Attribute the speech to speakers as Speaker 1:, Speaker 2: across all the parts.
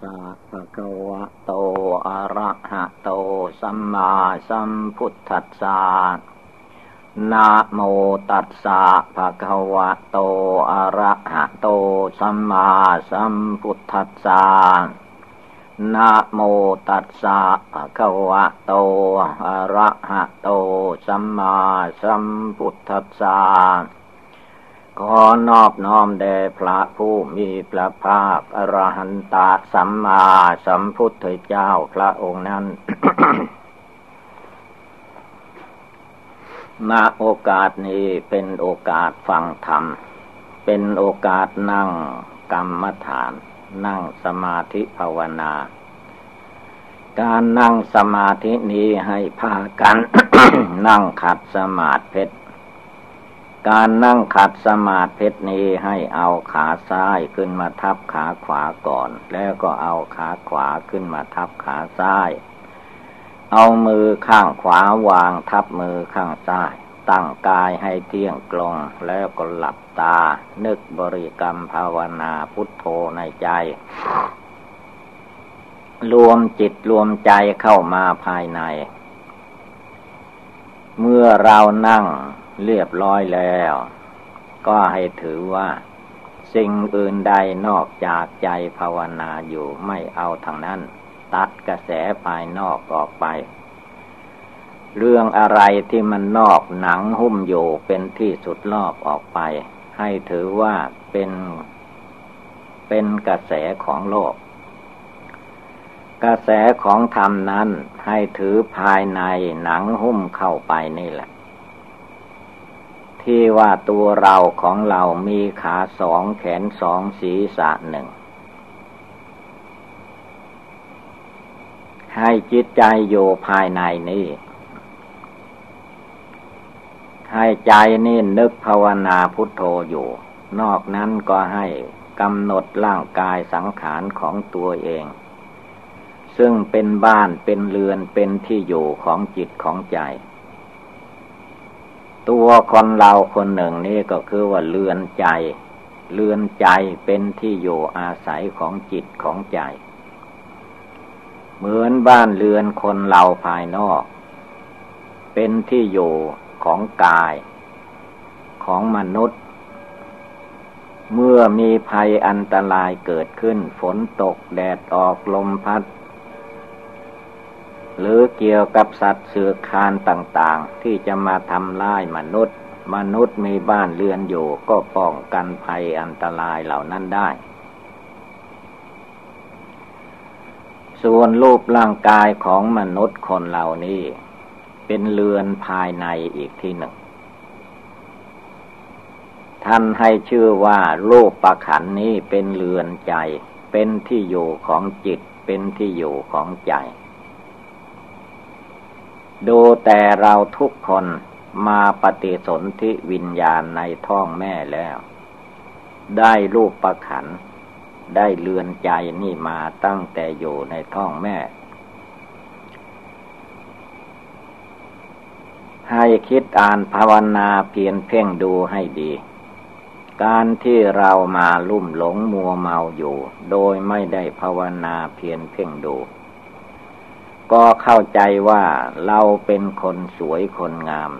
Speaker 1: สะภะคะวะโต อะระหะโต สัมมาสัมพุทธัสสะนะโมตัสสะภะคะวะโต อะระหะโต สัมมาสัมพุทธัสสะนะโมตัสสะภะคะวะโต อะระหะโต สัมมาสัมพุทธัสสะ ขอนอบน้อมแด่พระผู้มีพระภาคอรหันตสัมมาสัมพุทธเจ้าพระองค์นั้นณโอกาสนี้เป็นโอกาสฟังธรรม เป็นโอกาสนั่งกรรมฐาน นั่งสมาธิภาวนา การนั่งสมาธินี้ให้พากัน นั่งขัดสมาธิเพชร การนั่งขัดสมาธินี้ให้เอาขาซ้ายขึ้นมาทับขาขวาก่อน แล้วก็เอาขาขวาขึ้นมาทับขาซ้าย เอามือข้างขวาวางทับมือข้างซ้าย ตั้งกายให้เที่ยงตรงแล้วก็หลับตา นึกบริกรรมภาวนาพุทโธในใจ รวมจิตรวมใจเข้ามาภายใน เมื่อเรานั่ง เรียบร้อยแล้ว ก็ให้ถือว่า สิ่งอื่นใดนอกจากใจภาวนาอยู่ไม่เอาทางนั้น ตัดกระแสภายนอกออกไป เรื่องอะไรที่มันนอกหนังหุ้มอยู่เป็นที่สุดรอบออกไป ให้ถือว่าเป็น เป็นกระแสของโลกกระแสของธรรมนั้นให้ถือภายในหนังหุ้มเข้าไปนี่แหละ ที่ว่าตัวเราของเรามีขาสองแขนสองศีรษะหนึ่ง ให้จิตใจอยู่ภายในนี้ ให้ใจนี่นึกภาวนาพุทโธอยู่ นอกนั้นก็ให้กำหนดร่างกายสังขารของตัวเอง ซึ่งเป็นบ้านเป็นเรือนเป็นที่อยู่ของจิตของใจ ตัวคนเราคนหนึ่งนี่ก็คือว่าเลือนใจ เลือนใจเป็นที่อยู่อาศัยของจิตของใจ เหมือนบ้านเรือนคนเราภายนอก เป็นที่อยู่ของกาย ของมนุษย์ เมื่อมีภัยอันตรายเกิดขึ้น ฝนตกแดดออกลมพัด หรือเกี่ยวกับสัตว์เสือคานต่างๆ ที่จะมาทำลายมนุษย์ มนุษย์มีบ้านเรือนอยู่ก็ป้องกันภัยอันตรายเหล่านั้นได้ ส่วนรูปร่างกายของมนุษย์คนเหล่านี้ เป็นเรือนภายในอีกที่หนึ่ง ท่านให้ชื่อว่ารูปประขันนี้เป็นเรือนใจ เป็นที่อยู่ของจิต เป็นที่อยู่ของใจ ดูแต่เราทุกคนมาปฏิสนธิวิญญาณในท้องแม่แล้ว ได้รูปประขัน ได้เลือนใจนี่มาตั้งแต่อยู่ในท้องแม่ ให้คิดอ่านภาวนาเพียนเพ่งดูให้ดี การที่เรามาลุ่มหลงมัวเมาอยู่ โดยไม่ได้ภาวนาเพียนเพ่งดู ก็เข้าใจว่าเราเป็นคนสวยคนงาม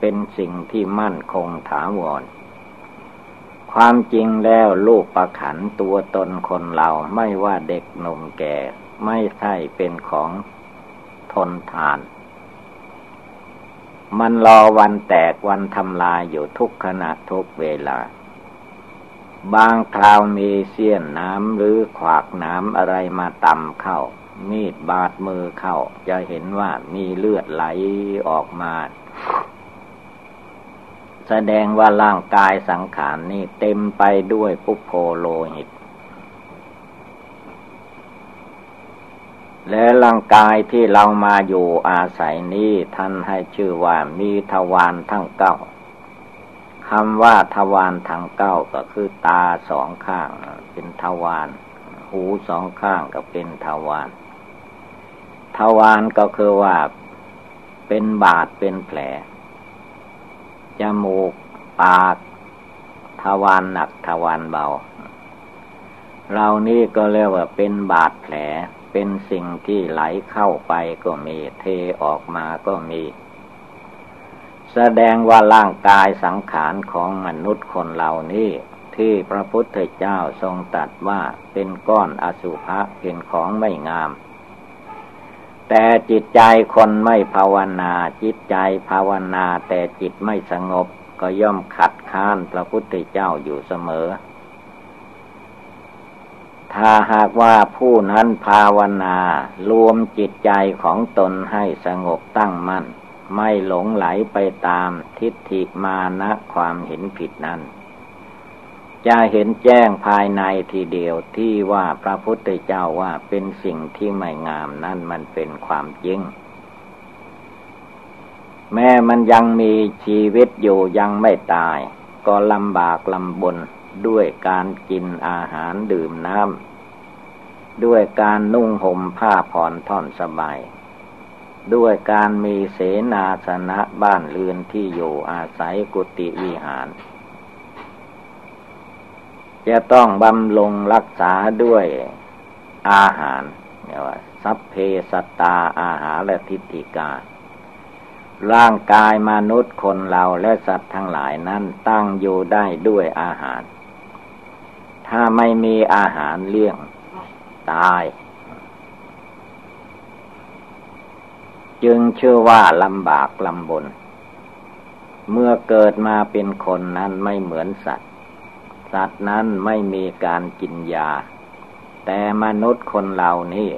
Speaker 1: เป็นสิ่งที่มั่นคงถาวร ความจริงแล้วลูกประขันตัวตนคนเราไม่ว่าเด็กหนุ่มแก่ ไม่ใช่เป็นของทนทาน มันรอวันแตกวันทำลายอยู่ทุกขณะทุกเวลา บางคราวมีเสี้ยนน้ำหรือขวากน้ำอะไรมาต่ำเข้า มีดบาดมือเข้า จะเห็นว่ามีเลือดไหลออกมา แสดงว่าร่างกายสังขารนี่เต็มไปด้วยปุโพโลหิต และร่างกายที่เรามาอยู่อาศัยนี้ท่านให้ชื่อว่ามีทวารทั้งเก้าคำว่าทวารทั้งเก้าก็คือตาสองข้างเป็นทวารหูสองข้างก็เป็นทวาร ทวารก็คือว่า เป็นบาดเป็นแผล จมูก ปาก ทวารหนักทวารเบา เรานี่ก็เรียกว่าเป็นบาดแผล เป็นสิ่งที่ไหลเข้าไปก็มี เทออกมาก็มี แสดงว่าร่างกายสังขารของมนุษย์คนเหล่านี้ที่พระพุทธเจ้าทรงตัดว่าเป็นก้อนอสุภะเป็นของไม่งาม แต่จิตใจคนไม่ภาวนา จิตใจภาวนาแต่จิตไม่สงบ ก็ย่อมขัดค้านพระพุทธเจ้าอยู่เสมอ ถ้าหากว่าผู้นั้นภาวนารวมจิตใจของตนให้สงบตั้งมั่น ไม่หลงไหลไปตามทิฏฐิมานะความเห็นผิดนั้น จะเห็นแจ้งภายในทีเดียวที่ว่าพระพุทธเจ้าว่าเป็นสิ่งที่ไม่งามนั่นมันเป็นความจริง แม้มันยังมีชีวิตอยู่ยังไม่ตาย ก็ลำบากลำบนด้วยการกินอาหารดื่มน้ำด้วยการนุ่งห่มผ้าผ่อนท่อนสบายด้วยการมีเสนาสนะบ้านเรือนที่อยู่อาศัยกุฏิวิหาร จะต้องบำรุงรักษาด้วยอาหารเนี่ยว่าสัพเพสตาอาหารและทิฏฐิกา ร่างกายมนุษย์คนเราและสัตว์ทั้งหลายนั้นตั้งอยู่ได้ด้วยอาหาร ถ้าไม่มีอาหารเลี้ยงตาย จึงเชื่อว่าลำบากลำบน เมื่อเกิดมาเป็นคนนั้นไม่เหมือนสัตว์ สัตว์นั้นไม่มีการกินยา แต่มนุษย์คนเหล่านี้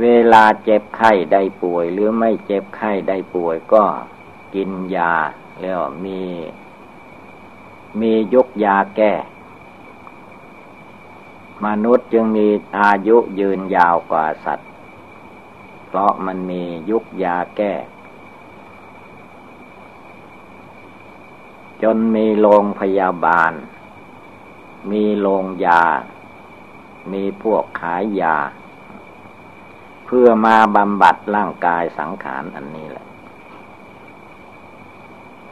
Speaker 1: เวลาเจ็บไข้ได้ป่วย หรือไม่เจ็บไข้ได้ป่วยก็กินยาแล้วมี มียกยาแก้ มนุษย์จึงมีอายุยืนยาวกว่าสัตว์ เพราะมันมียุกยาแก้ จนมีโรงพยาบาล มีโรงยา มีพวกขายยา เพื่อมาบำบัดร่างกายสังขารอันนี้แหละ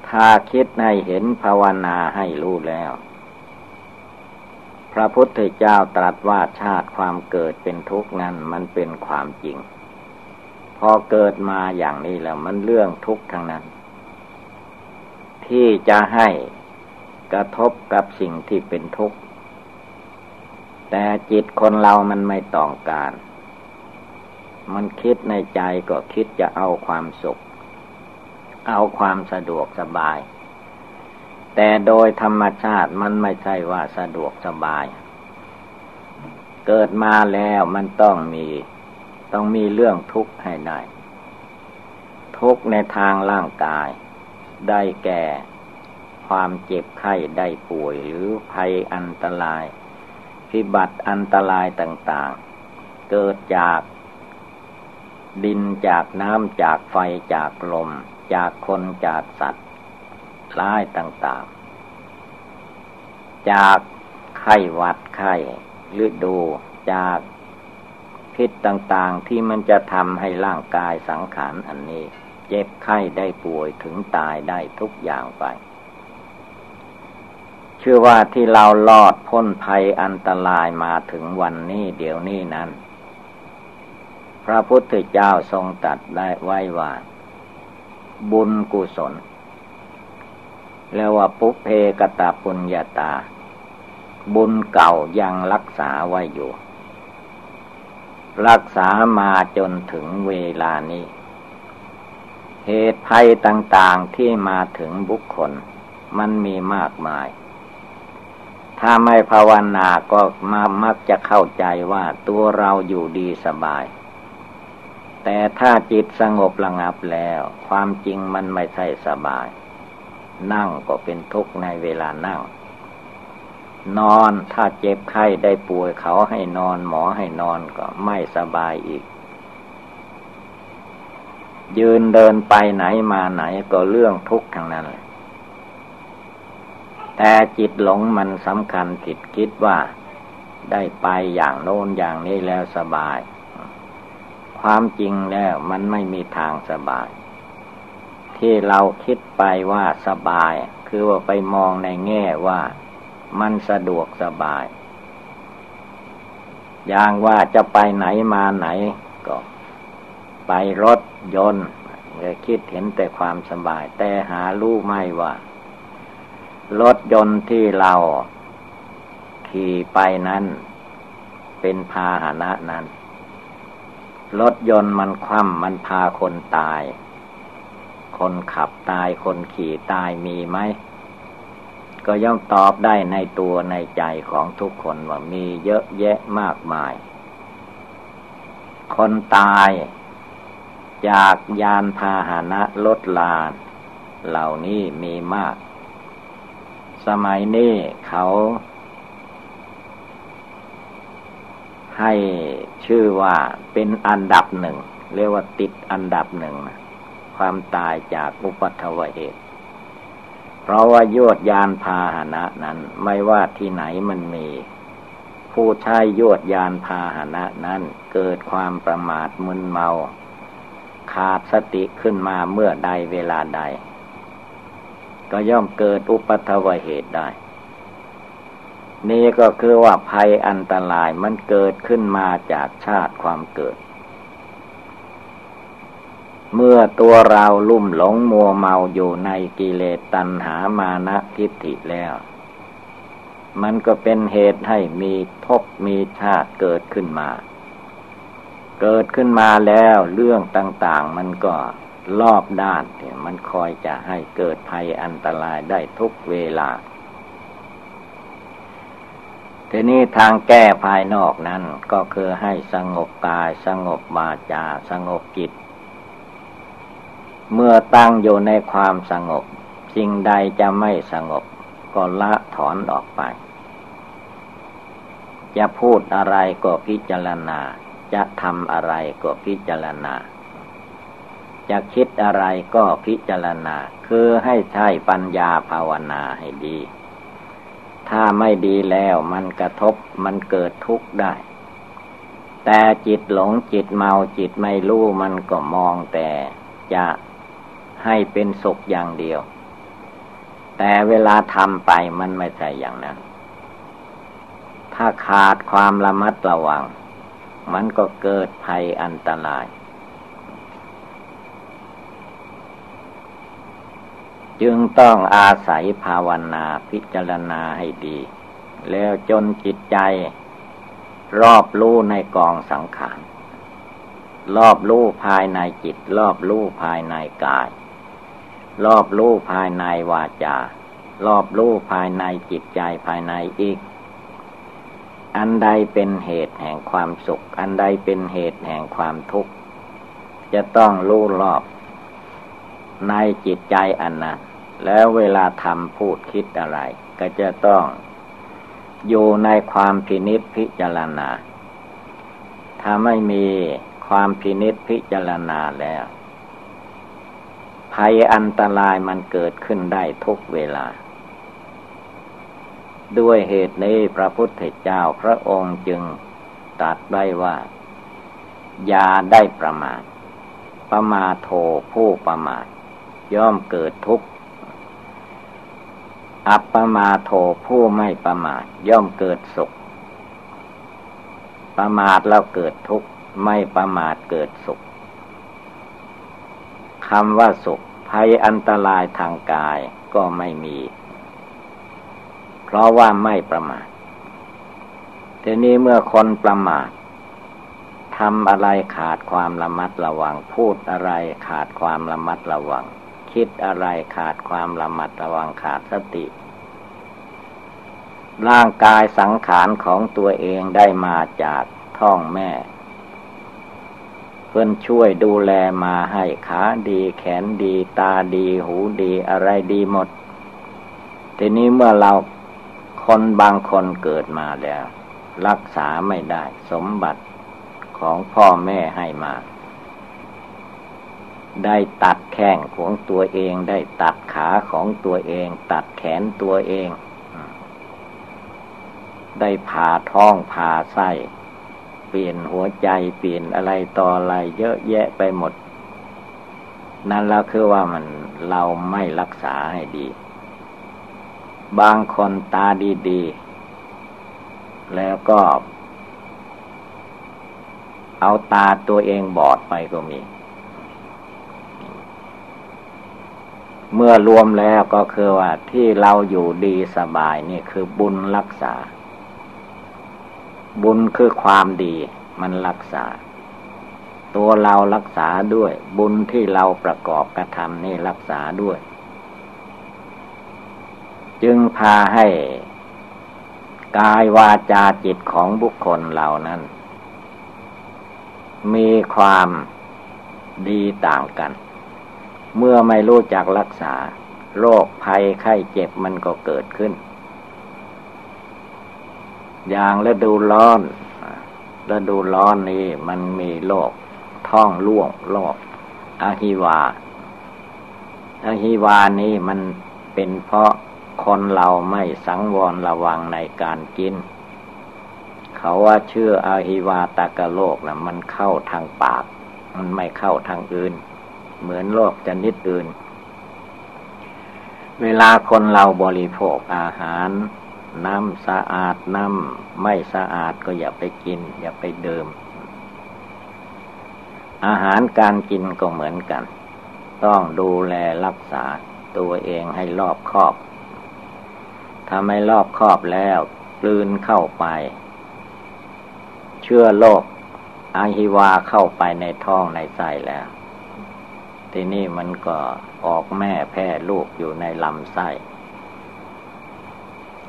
Speaker 1: ถ้าคิดในเห็นภาวนาให้รู้แล้ว พระพุทธเจ้าตรัสว่าชาติความเกิดเป็นทุกข์นั้นมันเป็นความจริง พอเกิดมาอย่างนี้แล้วมันเรื่องทุกข์ทั้งนั้น ที่จะให้กระทบกับสิ่งที่เป็นทุกข์ แต่จิตคนเรามันไม่ต้องการ มันคิดในใจก็คิดจะเอาความสุข เอาความสะดวกสบาย แต่โดยธรรมชาติมันไม่ใช่ว่าสะดวกสบาย เกิดมาแล้วมันต้องมีต้องมีเรื่องทุกข์ให้ได้ ทุกข์ในทางร่างกาย ได้แก่ ความเจ็บไข้ได้ป่วยหรือภัยอันตราย พิบัติอันตรายต่างๆ เกิดจาก ดินจากน้ำจากไฟจากลม จากคนจากสัตว์ร้ายต่างๆ จากไข้วัดไข้ฤดูจากพิษต่างๆที่มันจะทำให้ร่างกายสังขารอันนี้ เจ็บไข้ได้ป่วยถึงตายได้ทุกอย่างไป เชื่อว่าที่เราลอดพ้นภัยอันตรายมาถึงวันนี้เดี๋ยวนี้นั้น พระพุทธเจ้าทรงตัดได้ไว้ว่า บุญกุศลเรียกว่าปุเพกตาปุญญาตา บุญเก่ายังรักษาไว้อยู่ รักษามาจนถึงเวลานี้ เหตุภัยต่างๆที่มาถึงบุคคล มันมีมากมาย ถ้าไม่ภาวนาก็มามักจะเข้าใจว่าตัวเราอยู่ดีสบาย แต่ถ้าจิตสงบระงับแล้ว ความจริงมันไม่ใช่สบาย นั่งก็เป็นทุกข์ในเวลานั่ง นอนถ้าเจ็บไข้ได้ป่วยเขาให้นอนหมอให้นอนก็ไม่สบายอีก ยืนเดินไปไหนมาไหนก็เรื่องทุกข์ทางนั้นแต่จิตหลงมันสำคัญผิดคิดว่าได้ไปอย่างโน้นอย่างนี้แล้วสบาย ความจริงแล้วมันไม่มีทางสบาย ที่เราคิดไปว่าสบาย คือว่าไปมองในแง่ว่ามันสะดวกสบาย อย่างว่าจะไปไหนมาไหนก็ ไปรถยนต์คิดเห็นแต่ความสบาย แต่หารู้ไม่ว่า รถยนต์ที่เราขี่ไปนั้น เป็นพาหนะนั้น รถยนต์มันคว่ำมันพาคนตาย คนขับตายคนขี่ตายมีไหม ก็ย่อมตอบได้ในตัวในใจของทุกคนว่ามีเยอะแยะมากมาย คนตาย จากยานพาหนะลดลานเหล่านี้มีมาก สมัยนี้เขา ให้ชื่อว่าเป็นอันดับหนึ่ง เรียกว่าติดอันดับหนึ่งความตายจากอุปัตวเหตุ เพราะว่ายวดยานพาหนะนั้น ไม่ว่าที่ไหนมันมี ผู้ใช้ยวดยานพาหนะนั้น เกิดความประมาทมึนเมา ขาดสติขึ้นมาเมื่อใดเวลาใด ก็ย่อมเกิดอุปัตวเหตุได้ นี่ก็คือว่าภัยอันตรายมันเกิดขึ้นมาจากชาติความเกิด เมื่อตัวเราลุ่มหลงมัวเมาอยู่ในกิเลสตัณหามานะทิฏฐิแล้ว มันก็เป็นเหตุให้มีทบมีชาติเกิดขึ้นมา เกิดขึ้นมาแล้วเรื่องต่าง ๆ มันก็รอบด้านเนี่ยมันคอยจะให้เกิดภัยอันตรายได้ทุกเวลา ทีนี้ทางแก้ภายนอกนั้นก็คือให้สงบกายสงบบาจาสงบจิต เมื่อตั้งอยู่ในความสงบสิ่งใดจะไม่สงบ ก็ละถอนออกไป จะพูดอะไรก็พิจารณา จะทำอะไรก็พิจารณา จะคิดอะไรก็พิจารณา คือให้ใช้ปัญญาภาวนาให้ดี ถ้าไม่ดีแล้วมันกระทบมันเกิดทุกข์ได้ แต่จิตหลงจิตเมาจิตไม่รู้มันก็มองแต่จะให้เป็นสุขอย่างเดียว แต่เวลาทำไปมันไม่ใช่อย่างนั้น ถ้าขาดความระมัดระวัง มันก็เกิดภัยอันตราย จึงต้องอาศัยภาวนาพิจารณาให้ดี แล้วจนจิตใจ รอบรู้ในกองสังขาร รอบรู้ภายในจิต รอบรู้ภายในกาย รอบรู้ภายในวาจา รอบรู้ภายในจิตใจภายในอีก อันใดเป็นเหตุแห่งความสุข อันใดเป็นเหตุแห่งความทุกข์ จะต้องรู้รอบ ในจิตใจอันนั้น แล้วเวลาทำพูดคิดอะไร ก็จะต้องอยู่ในความพินิษพิจารณา ถ้าไม่มีความพินิษพิจารณาแล้ว ภัยอันตรายมันเกิดขึ้นได้ทุกเวลา ด้วยเหตุนี้พระพุทธเจ้าพระองค์จึงตัดไว้ว่าอย่าได้ประมาท ประมาโทผู้ประมาท ย่อมเกิดทุกข์ อัปปมาโทผู้ไม่ประมาท ย่อมเกิดสุข ประมาทแล้วเกิดทุกข์ ไม่ประมาทเกิดสุขคำว่าสุขภัยอันตรายทางกายก็ไม่มี เพราะว่าไม่ประมาททีนี้เมื่อคนประมาททำอะไรขาดความระมัดระวัง พูดอะไรขาดความระมัดระวัง คิดอะไรขาดความระมัดระวังขาดสติ ร่างกายสังขารของตัวเองได้มาจากท้องแม่ เพื่อนช่วยดูแลมาให้ขาดีแขนดี ตาดี หูดีอะไรดีหมด ทีนี้เมื่อเรา คนบางคนเกิดมาแล้ว รักษาไม่ได้ สมบัติของพ่อแม่ให้มา ได้ตัดแข้งของตัวเองได้ตัดขาของตัวเอง ตัดแขนตัวเอง ได้ผ่าท้องผ่าไส้เปลี่ยนหัวใจเปลี่ยนอะไรต่ออะไรเยอะแยะไปหมด นั่นแล้วคือว่ามันเราไม่รักษาให้ดี บางคนตาดีๆ แล้วก็ เอาตาตัวเองบอดไปก็มี เมื่อรวมแล้วก็คือว่าที่เราอยู่ดีสบายนี่คือบุญรักษา บุญคือความดีมันรักษา ตัวเรารักษาด้วย บุญที่เราประกอบกระทำนี่รักษาด้วย จึงพาให้ กายวาจาจิตของบุคคลเหล่านั้น มีความดีต่างกัน เมื่อไม่รู้จักรักษา โรคภัยไข้เจ็บมันก็เกิดขึ้น อย่างฤดูร้อนฤดูร้อนนี้มันมีโรคท้องร่วงโรคอะฮิวาอะฮิวานี้มันเป็นเพราะ คนเราไม่สังวรระวังในการกิน เขาว่าเชื่ออาหิวาตากะโลกนะมันเข้าทางปาก มันไม่เข้าทางอื่น เหมือนโรคชนิดอื่น เวลาคนเราบริโภคอาหาร น้ำสะอาดน้ำไม่สะอาดก็อย่าไปกิน อย่าไปดื่ม อาหารการกินก็เหมือนกัน ต้องดูแลรักษาตัวเองให้รอบคอบ ถ้าไม่รอบคอบแล้วกลืนเข้าไป เชื่อโรคอาหิวาเข้าไปในท้องในไส้แล้ว ทีนี้มันก็ออกแม่แพร่ลูกอยู่ในลำไส้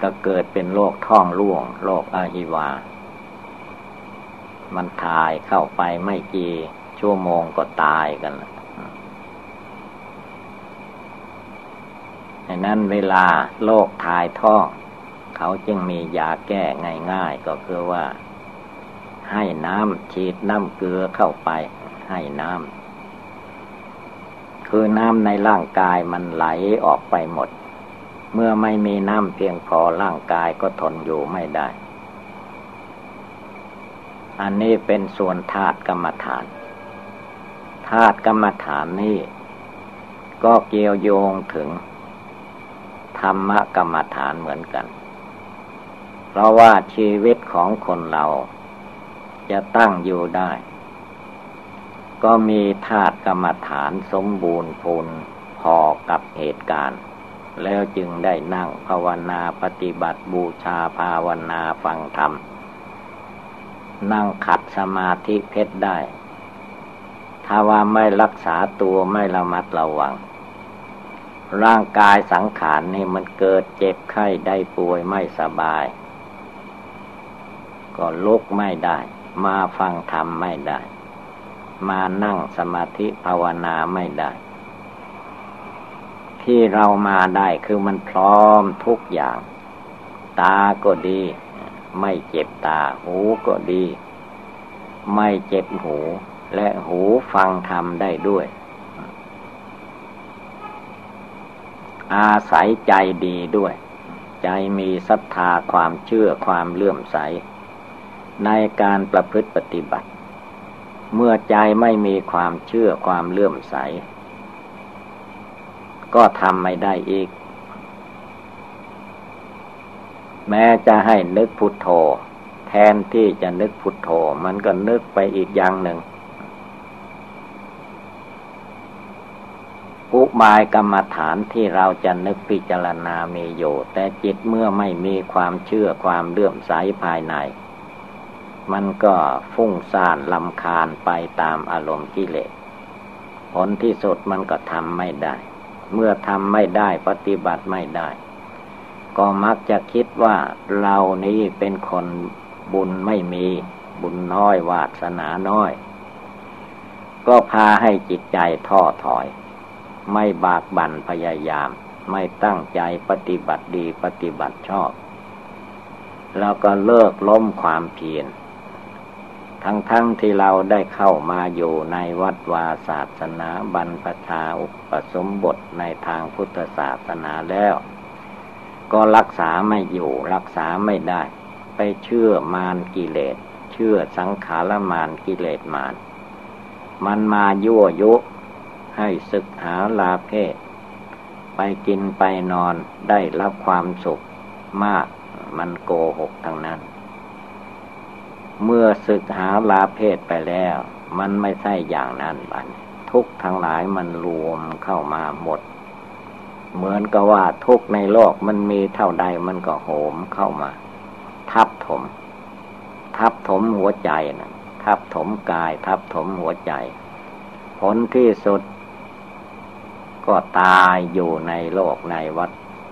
Speaker 1: ก็เกิดเป็นโรคท้องร่วงโรคอาหิวา มันถ่ายเข้าไปไม่กี่ชั่วโมงก็ตายกันล้ว ดังนั้นเวลาโรคทายท้องเขาจึงมียาแก้ง่าย ๆ ก็คือว่า ให้น้ำฉีดน้ำเกลือเข้าไป ให้น้ำคือน้ำในร่างกายมันไหลออกไปหมด เมื่อไม่มีน้ำเพียงพอร่างกายก็ทนอยู่ไม่ได้ อันนี้เป็นส่วนธาตุกรรมฐานธาตุกรรมฐานนี่ก็เกี่ยวโยงถึง ธรรมกรรมฐานเหมือนกัน เพราะว่าชีวิตของคนเราจะตั้งอยู่ได้ ก็มีธาตุกรรมฐานสมบูรณ์พูนพอกับเหตุการณ์ แล้วจึงได้นั่งภาวนาปฏิบัติบูชาภาวนาฟังธรรม นั่งขัดสมาธิเพชรได้ ถ้าว่าไม่รักษาตัวไม่ระมัดระวัง ร่างกายสังขารนี่มันเกิดเจ็บไข้ได้ป่วยไม่สบาย ก็ลุกไม่ได้ มาฟังธรรมไม่ได้ มานั่งสมาธิภาวนาไม่ได้ ที่เรามาได้คือมันพร้อมทุกอย่าง ตาก็ดี ไม่เจ็บตา หูก็ดี ไม่เจ็บหู และหูฟังธรรมได้ด้วย อาศัยใจดีด้วย ใจมีศรัทธาความเชื่อความเลื่อมใส ในการประพฤติปฏิบัติ เมื่อใจไม่มีความเชื่อความเลื่อมใส ก็ทำไม่ได้อีก แม้จะให้นึกพุทโธ แทนที่จะนึกพุทโธ มันก็นึกไปอีกอย่างหนึ่ง อุบายกรรมฐานที่เราจะนึกพิจารณามีอยู่แต่จิตเมื่อไม่มีความเชื่อความเลื่อมใสภายใน มันก็ฟุ้งซ่านลำคาญไปตามอารมณ์กิเลสผลที่สุดมันก็ทำไม่ได้ เมื่อทำไม่ได้ปฏิบัติไม่ได้ ก็มักจะคิดว่าเรานี้เป็นคนบุญไม่มีบุญน้อยวาสนาน้อย ก็พาให้จิตใจท้อถอย ไม่บากบั่นพยายาม ไม่ตั้งใจปฏิบัติดีปฏิบัติชอบ แล้วก็เลิกล้มความเพียรทั้งๆทที่เราได้เข้ามาอยู่ในวัดวาศาสนาบรรพชาอุปสมบทในทางพุทธศาสนาแล้ว ก็รักษาไม่อยู่รักษาไม่ได้ ไปเชื่อมารกิเลส เชื่อสังขารมารกิเลสมารมันมายั่วยุ ให้ศึกหาลาเพศ ไปกินไปนอนได้รับความสุขมากมันโกหกทั้งนั้น เมื่อศึกหาลาเพศไปแล้ว มันไม่ใช่อย่างนั้นบันทุกทั้งหลายมันรวมเข้ามาหมด เหมือนกับว่าทุกในโลกมันมีเท่าใดมันก็โหมเข้ามา ทับถม ทับถมหัวใจนะทับถมกาย ทับถมหัวใจ ผลที่สุด ก็ตายอยู่ในโลกในวัฏ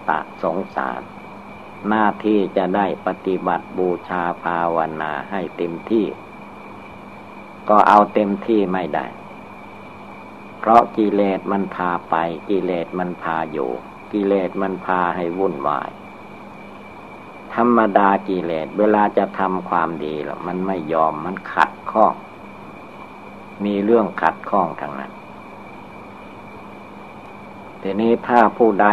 Speaker 1: ฏะสงสาร หน้าที่จะได้ปฏิบัติบูชาภาวนาให้เต็มที่ ก็เอาเต็มที่ไม่ได้ เพราะกิเลสมันพาไป กิเลสมันพาอยู่ กิเลสมันพาให้วุ่นวาย ธรรมดากิเลสเวลาจะทำความดีแล้วมันไม่ยอมมันขัดข้อง มีเรื่องขัดข้องทางนั้น ทีนี้ถ้าผู้ใด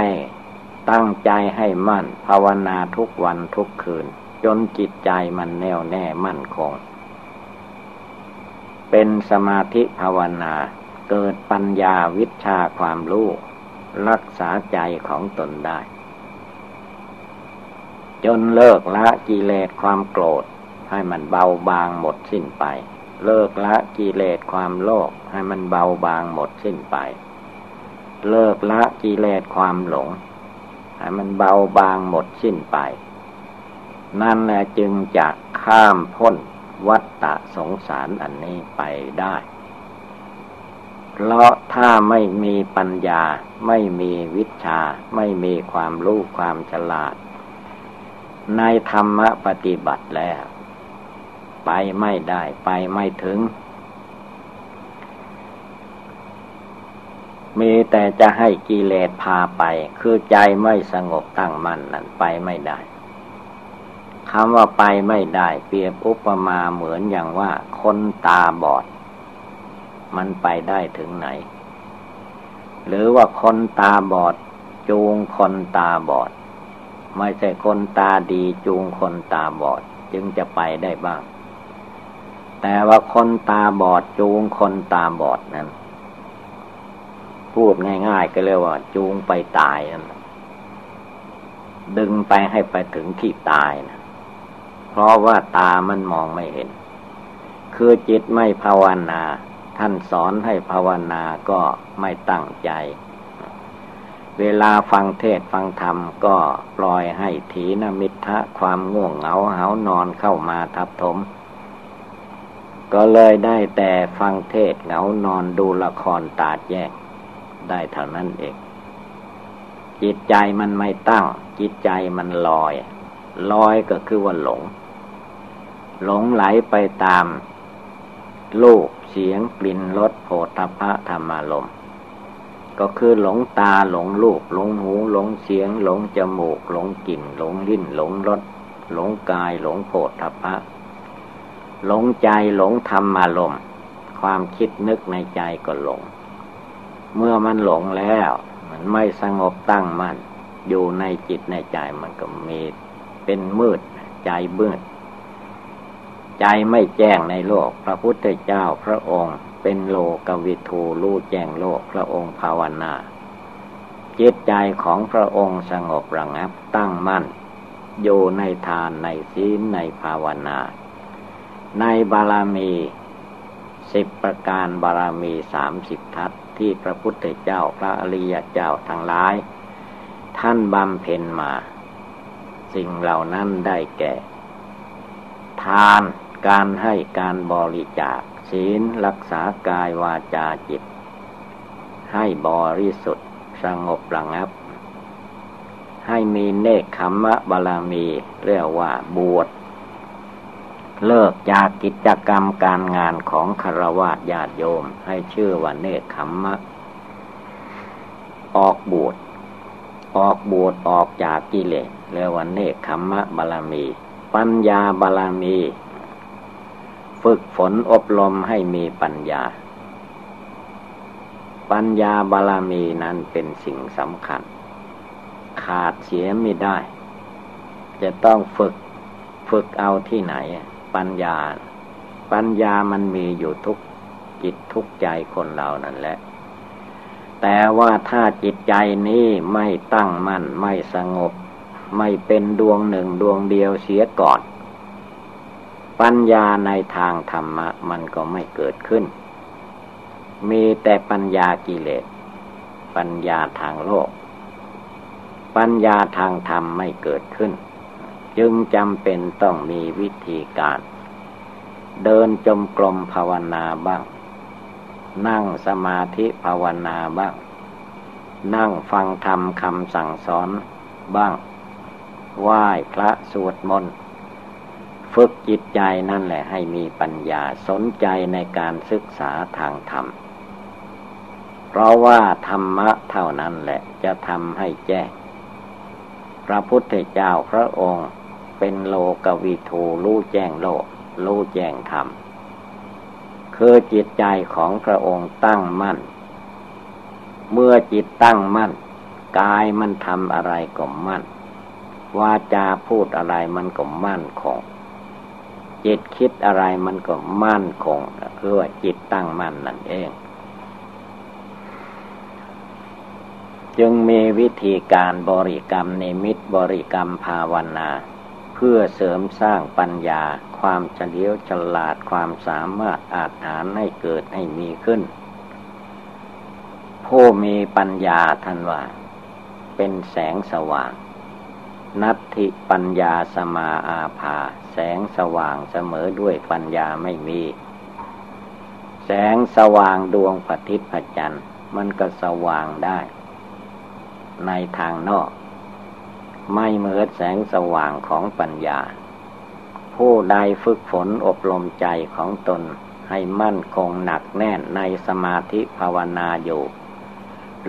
Speaker 1: ตั้งใจให้มั่น ภาวนาทุกวันทุกคืน จนจิตใจมันแน่วแน่มั่นคง เป็นสมาธิภาวนาเกิดปัญญาวิชาความรู้รักษาใจของตนได้ จนเลิกละกิเลสความโกรธ ให้มันเบาบางหมดสิ้นไป เลิกละกิเลสความโลภให้มันเบาบางหมดสิ้นไป เลิกละกิเลสความหลง ให้มันเบาบางหมดสิ้นไป นั่นแหละจึงจะข้ามพ้นวัฏฏะสงสารอันนี้ไปได้ เพราะถ้าไม่มีปัญญา ไม่มีวิชา ไม่มีความรู้ความฉลาด ในธรรมปฏิบัติแล้ว ไปไม่ได้ไปไม่ถึง มีแต่จะให้กิเลสพาไป คือใจไม่สงบตั้งมั่นนั่นไปไม่ได้คำว่าไปไม่ได้ เปรียบอุปมาเหมือนอย่างว่าคนตาบอด มันไปได้ถึงไหน หรือว่าคนตาบอด จูงคนตาบอด ไม่ใช่คนตาดีจูงคนตาบอด จึงจะไปได้บ้าง แต่ว่าคนตาบอดจูงคนตาบอดนั้น พูดง่าย ๆ ก็เรียกว่า จูงไปตายนั่นดึงไปให้ไปถึงที่ตายนะเพราะว่าตามันมองไม่เห็น คือจิตไม่ภาวนา ท่านสอนให้ภาวนาก็ไม่ตั้งใจ เวลาฟังเทศฟังธรรมก็ปล่อยให้ถีนมิทะความง่วงเหงาเหานอนเข้ามาทับถม ก็เลยได้แต่ฟังเทศเหงานอนดูละครตาดแยก ได้เท่านั้นเอง จิตใจมันไม่ตั้ง จิตใจมันลอย ลอยก็คือว่าหลง หลงไหลไปตามลูกเสียงกลิ่นรสโผฏฐะธรรมารมก็คือหลงตาหลงลูกหลงหูหลงเสียง หลงจมูก หลงกลิ่น หลงลิ้น หลงรสหลงกาย หลงโผฏฐะหลงใจหลงธรรมารมความคิดนึกในใจก็หลง เมื่อมันหลงแล้ว มันไม่สงบตั้งมัน่นอยู่ในจิตในใจมันก็มีเป็นมืดใจเบื้อใจไม่แจ้งในโลก พระพุทธเจ้าพระองค์ เป็นโลกวิทูรู้แจ้งโลกพระองค์ภาวนาจิตใจของพระองค์สงบระงับตั้งมั่น อยู่ในทานในศีลในภาวนา ในบารมีสิบประการบารมีสามสิบทัศ ที่พระพุทธเจ้าพระอริยเจ้าทั้งหลาย ท่านบำเพ็ญมา สิ่งเหล่านั้นได้แก่ ทานการให้การบริจาคศีลรักษากายวาจาจิต ให้บริสุทธิ์สงบระงับ ให้มีเนคขมะบาลามี เรียกว่าบวช เลิกจากกิจกรรมการงานของคารวะญาติโยม ให้ชื่อว่าเนคขมมะ ออกบวชออกบวชออกจากกิเลสเรียกว่าเนคขมมะบาลามี ปัญญาบาลามี ฝึกฝนอบรมให้มีปัญญา ปัญญาบาลามีนั้นเป็นสิ่งสำคัญ ขาดเสียไม่ได้ จะต้องฝึกฝึกเอาที่ไหน ปัญญา ปัญญามันมีอยู่ทุกจิตทุกใจคนเรานั่นแหละ แต่ว่าถ้าจิตใจนี้ไม่ตั้งมั่นไม่สงบ ไม่เป็นดวงหนึ่งดวงเดียวเสียก่อน ปัญญาในทางธรรมะมันก็ไม่เกิดขึ้น มีแต่ปัญญากิเลส ปัญญาทางโลก ปัญญาทางธรรมไม่เกิดขึ้น จึงจำเป็นต้องมีวิธีการ เดินจมกลมภาวนาบ้าง นั่งสมาธิภาวนาบ้าง นั่งฟังธรรมคำสั่งสอนบ้าง ไหว้พระสวดมนต์ฝึกจิตใจนั่นแหละให้มีปัญญาสนใจในการศึกษาทางธรรม เพราะว่าธรรมะเท่านั้นแหละจะทำให้แจ้ง พระพุทธเจ้าพระองค์ เป็นโลกวิทูรู้แจ้งโลก รู้แจ้งธรรม คือจิตใจของพระองค์ตั้งมั่น เมื่อจิตตั้งมั่น กายมันทำอะไรก็มั่น วาจาพูดอะไรมันก็มั่นคง จิตคิดอะไรมันก็มั่นคงคือว่าจิตตั้งมั่นนั่นเอง จึงมีวิธีการบริกรรมในมิตบริกรรมภาวนา พื่อเสริมสร้างปัญญา ความเฉลียวฉลาดความสามารถอาจฐานให้เกิดให้มีขึ้น ผู้มีปัญญาทันว่าเป็นแสงสว่าง นัตถิปัญญาสมาอาภา แสงสว่างเสมอด้วยปัญญาไม่มี แสงสว่างดวงปฏิพจันทร์มันก็สว่างได้ ในทางนอก ไม่เหมือนแสงสว่างของปัญญา ผู้ใดฝึกฝนอบรมใจของตนให้มั่นคงหนักแน่นในสมาธิภาวนาอยู่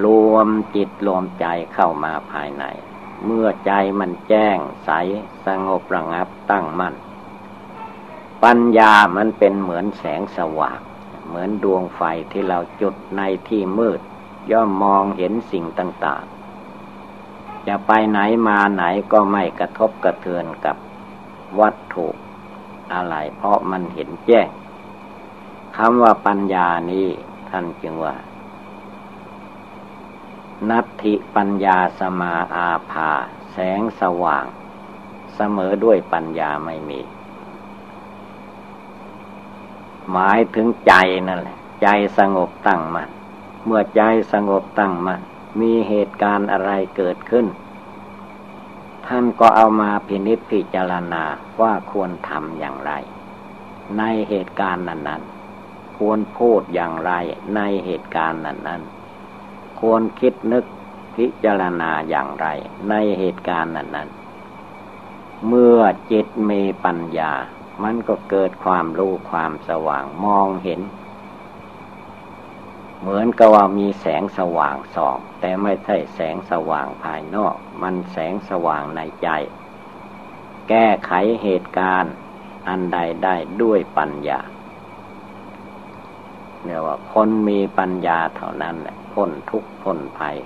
Speaker 1: รวมจิตรวมใจเข้ามาภายใน เมื่อใจมันแจ้งใสสงบระงับตั้งมั่น ปัญญามันเป็นเหมือนแสงสว่าง เหมือนดวงไฟที่เราจุดในที่มืด ย่อมมองเห็นสิ่งต่างๆ จะไปไหนมาไหนก็ไม่กระทบกระเทือนกับวัตถุอะไร เพราะมันเห็นแจ้งคำว่าปัญญานี้ท่านจึงว่า นัตถิปัญญาสมาอาภา แสงสว่าง เสมอด้วยปัญญาไม่มี หมายถึงใจนั่นแหละ ใจสงบตั้งมัน่นเมื่อใจสงบตั้งมัน่น มีเหตุการณ์อะไรเกิดขึ้น ท่านก็เอามาพินิจพิจารณาว่าควรทำอย่างไร ในเหตุการณ์นั้น ๆ ควรพูดอย่างไรในเหตุการณ์นั้น ๆ ควรคิดนึกพิจารณาอย่างไร ในเหตุการณ์นั้น ๆ เมื่อจิตมีปัญญา มันก็เกิดความรู้ความสว่างมองเห็น เหมือนกับว่ามีแสงสว่างส่อง แต่ไม่ใช่แสงสว่างภายนอก มันแสงสว่างในใจ แก้ไขเหตุการณ์อันใดได้ด้วยปัญญาเนี่ยว่าคนมีปัญญาเท่านั้นแหละพ้นทุกข์พ้นภัย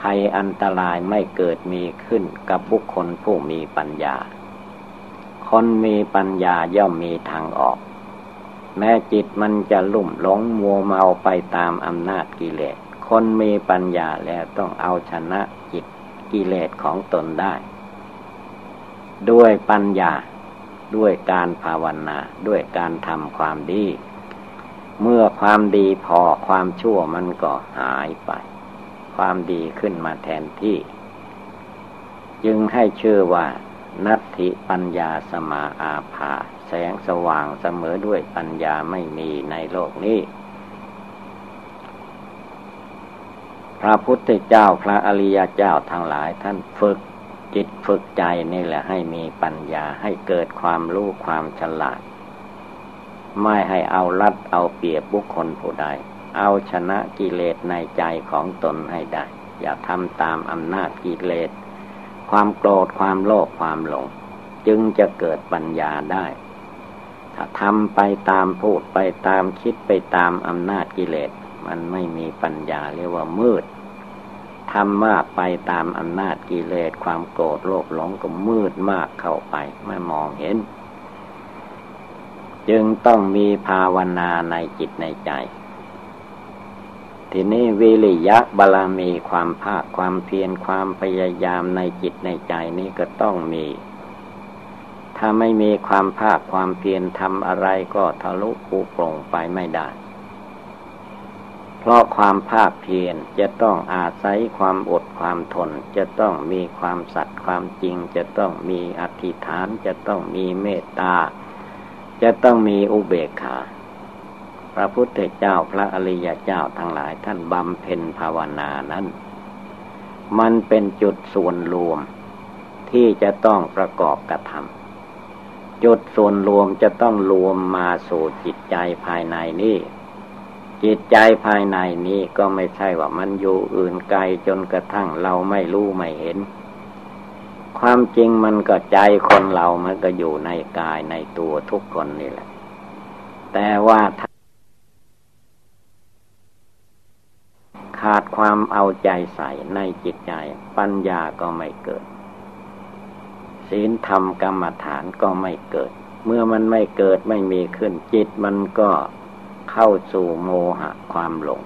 Speaker 1: ภัยอันตรายไม่เกิดมีขึ้นกับบุคคลผู้มีปัญญา คนมีปัญญาย่อมมีทางออก แม้จิตมันจะลุ่มหลงมัวเมาไปตามอำนาจกิเลส คนมีปัญญาแล้วต้องเอาชนะจิตกิเลสของตนได้ ด้วยปัญญาด้วยการภาวนา ด้วยการทำความดี เมื่อความดีพอความชั่วมันก็หายไป ความดีขึ้นมาแทนที่ จึงให้ชื่อว่า นัตถิปัญญาสมาอาภา แสงสว่างเสมอด้วยปัญญาไม่มีในโลกนี้ พระพุทธเจ้าพระอริยเจ้าทั้งหลายท่านฝึกจิตฝึกใจนี่แหละให้มีปัญญาให้เกิดความรู้ความฉลาด ไม่ให้เอารัดเอาเปรียบบุคคลผู้ใด เอาชนะกิเลสในใจของตนให้ได้ อย่าทำตามอำนาจกิเลส ความโกรธความโลภความหลง จึงจะเกิดปัญญาได้ ทำไปตามพูดไปตามคิดไปตามอำนาจกิเลส มันไม่มีปัญญาเรียกว่ามืดทำมากไปตามอำนาจกิเลสความโกรธโลภหลงก็มืดมากเข้าไปไม่มองเห็น จึงต้องมีภาวนาในจิตในใจ ทีนี้วิริยะบาลามีความภาคความเพียรความพยายามในจิตในใจนี้ก็ต้องมี ถ้าไม่มีความภาคความเพียรทำอะไรก็ทะลุปูโปร่งไปไม่ได้ เพราะความภาคเพียรจะต้องอาศัยความอดความทน จะต้องมีความสัตย์ความจริง จะต้องมีอธิษฐาน จะต้องมีเมตตา จะต้องมีอุเบกขาพระพุทธเจ้าพระอริยเจ้าทั้งหลายท่านบำเพ็ญภาวนานั้น มันเป็นจุดส่วนรวมที่จะต้องประกอบกระทำ จุดส่วนรวมจะต้องรวมมาสู่จิตใจภายในนี้ จิตใจภายในนี้ก็ไม่ใช่ว่ามันอยู่อื่นไกลจนกระทั่งเราไม่รู้ไม่เห็น ความจริงมันก็ใจคนเรามันก็อยู่ในกายในตัวทุกคนนี่แหละ แต่ว่าขาดความเอาใจใส่ในจิตใจ ปัญญาก็ไม่เกิด ศีลธรรมกรรมฐานก็ไม่เกิด เมื่อมันไม่เกิดไม่มีขึ้นจิตมันก็เข้าสู่โมหะความหลง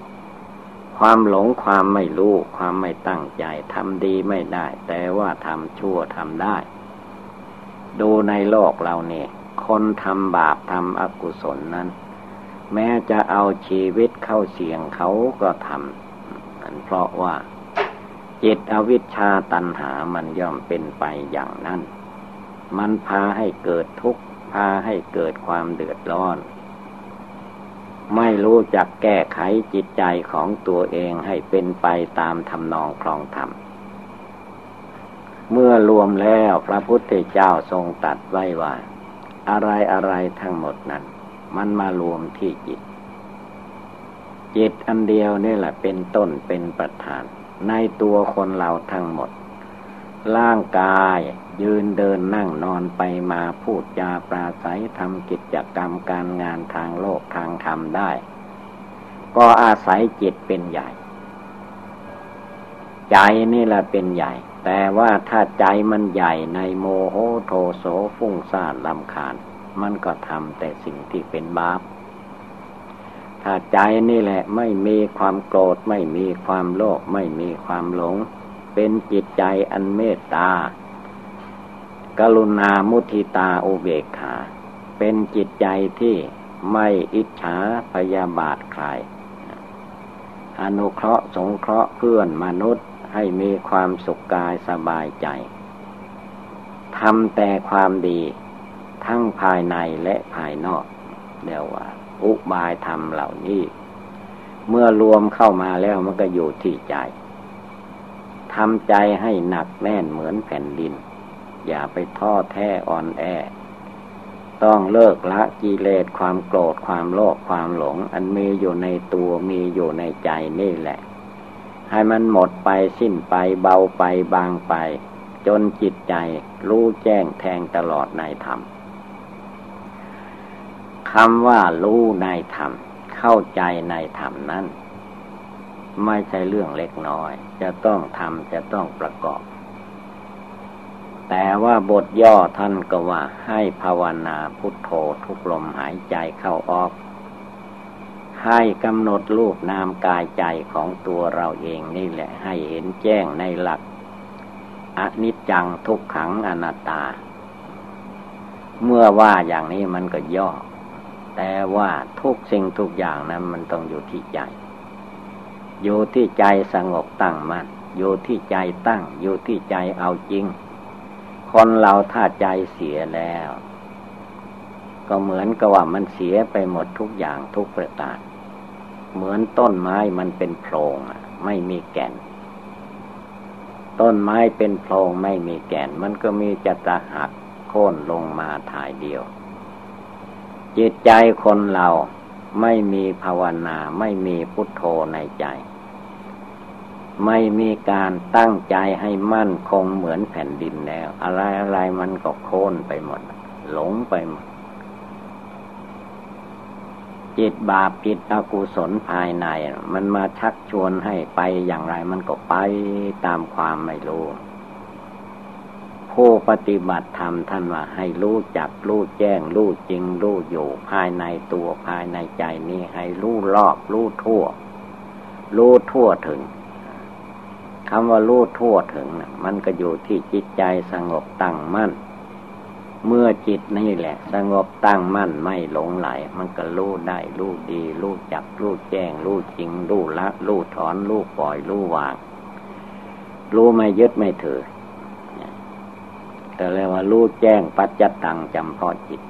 Speaker 1: ความหลงความไม่รู้ ความไม่ตั้งใจทำดีไม่ได้ แต่ว่าทำชั่วทำได้ ดูในโลกเราเนี่ยคนทำบาปทำอกุศลนั้น แม้จะเอาชีวิตเข้าเสี่ยงเขาก็ทำเพราะว่า จิตอวิชชาตันหามันย่อมเป็นไปอย่างนั้น มันพาให้เกิดทุกข์ พาให้เกิดความเดือดร้อน ไม่รู้จักแก้ไขจิตใจของตัวเองให้เป็นไปตามทำนองครองธรรม เมื่อรวมแล้วพระพุทธเจ้าทรงตัดไว้ว่า อะไรอะไรทั้งหมดนั้น มันมารวมที่จิต จิตอันเดียวนี่แหละเป็นต้นเป็นประธาน ในตัวคนเราทั้งหมด ร่างกายยืนเดินนั่งนอนไปมาพูดจาปราศัยทำกิจกรรมการงานทางโลกทางธรรมได้ ก็อาศัยจิตเป็นใหญ่ ใจนี่แหละเป็นใหญ่ แต่ว่าถ้าใจมันใหญ่ในโมโหโทโสฟุ้งซ่านลำคาญ มันก็ทำแต่สิ่งที่เป็นบาป ถ้าใจนี่แหละไม่มีความโกรธไม่มีความโลภไม่มีความหลง เป็นจิตใจอันเมตตากรุณามุทิตาอุเบกขา เป็นจิตใจที่ไม่อิจฉาพยาบาทใคร อนุเคราะห์สงเคราะห์เพื่อนมนุษย์ให้มีความสุขกายสบายใจทำแต่ความดีทั้งภายในและภายนอกเดียวว่า อุบายธรรมเหล่านี้ เมื่อรวมเข้ามาแล้วมันก็อยู่ที่ใจทำใจให้หนักแน่นเหมือนแผ่นดิน อย่าไปท้อแท้อ่อนแอ ต้องเลิกละกิเลสความโกรธความโลภความหลง อันมีอยู่ในตัวมีอยู่ในใจนี่แหละ ให้มันหมดไปสิ้นไปเบาไปบางไป จนจิตใจรู้แจ้งแทงตลอดในธรรม คำว่ารู้ในธรรม เข้าใจในธรรมนั้น ไม่ใช่เรื่องเล็กน้อย จะต้องทำจะต้องประกอบ แต่ว่าบทย่อท่านก็ว่าให้ภาวนาพุทโธทุกลมหายใจเข้าออก ให้กำหนดรูปนามกายใจของตัวเราเองนี่แหละ ให้เห็นแจ้งในหลักอนิจจังทุกขังอนัตตา เมื่อว่าอย่างนี้มันก็ย่อ แต่ว่าทุกสิ่งทุกอย่างนั้น มันต้องอยู่ที่ใจ อยู่ที่ใจสงบตั้งมัน่นอยู่ที่ใจตั้ง อยู่ที่ใจเอาจริง คนเราถ้าใจเสียแล้ว ก็เหมือนกับว่ามันเสียไปหมดทุกอย่างทุกประการ เหมือนต้นไม้มันเป็นโพรงไม่มีแก่น ต้นไม้เป็นโพรงไม่มีแก่น มันก็มีจะตะหักโค่นลงมาถ่ายเดียว จิตใจคนเราไม่มีภาวนา ไม่มีพุทโธในใจ ไม่มีการตั้งใจให้มั่นคงเหมือนแผ่นดินแล้ว อะไรอะไรมันก็โค่นไปหมด หลงไปหมด จิตบาปจิตอกุศลภายใน มันมาชักชวนให้ไปอย่างไรมันก็ไปตามความไม่รู้ ผู้ปฏิบัติธรรมท่านว่าให้รู้จักรู้แจ้งรู้จริงรู้อยู่ ภายในตัวภายในใจนี้ให้รู้รอบรู้ทั่ว รู้ทั่วถึงคำว่ารู้ทั่วถึงนะมันก็อยู่ที่จิตใจสงบตั้งมั่น เมื่อจิตนี่แหละ สงบตั้งมั่นไม่หลงไหล มันก็รู้ได้รู้ดี รู้จักรู้แจ้ง รู้จริง รู้ละ รู้ถอน รู้ปล่อย รู้วาง รู้ไม่ยึดไม่ถือ แต่เรียกว่ารู้แจ้งปัจจตังจำเพาะจิต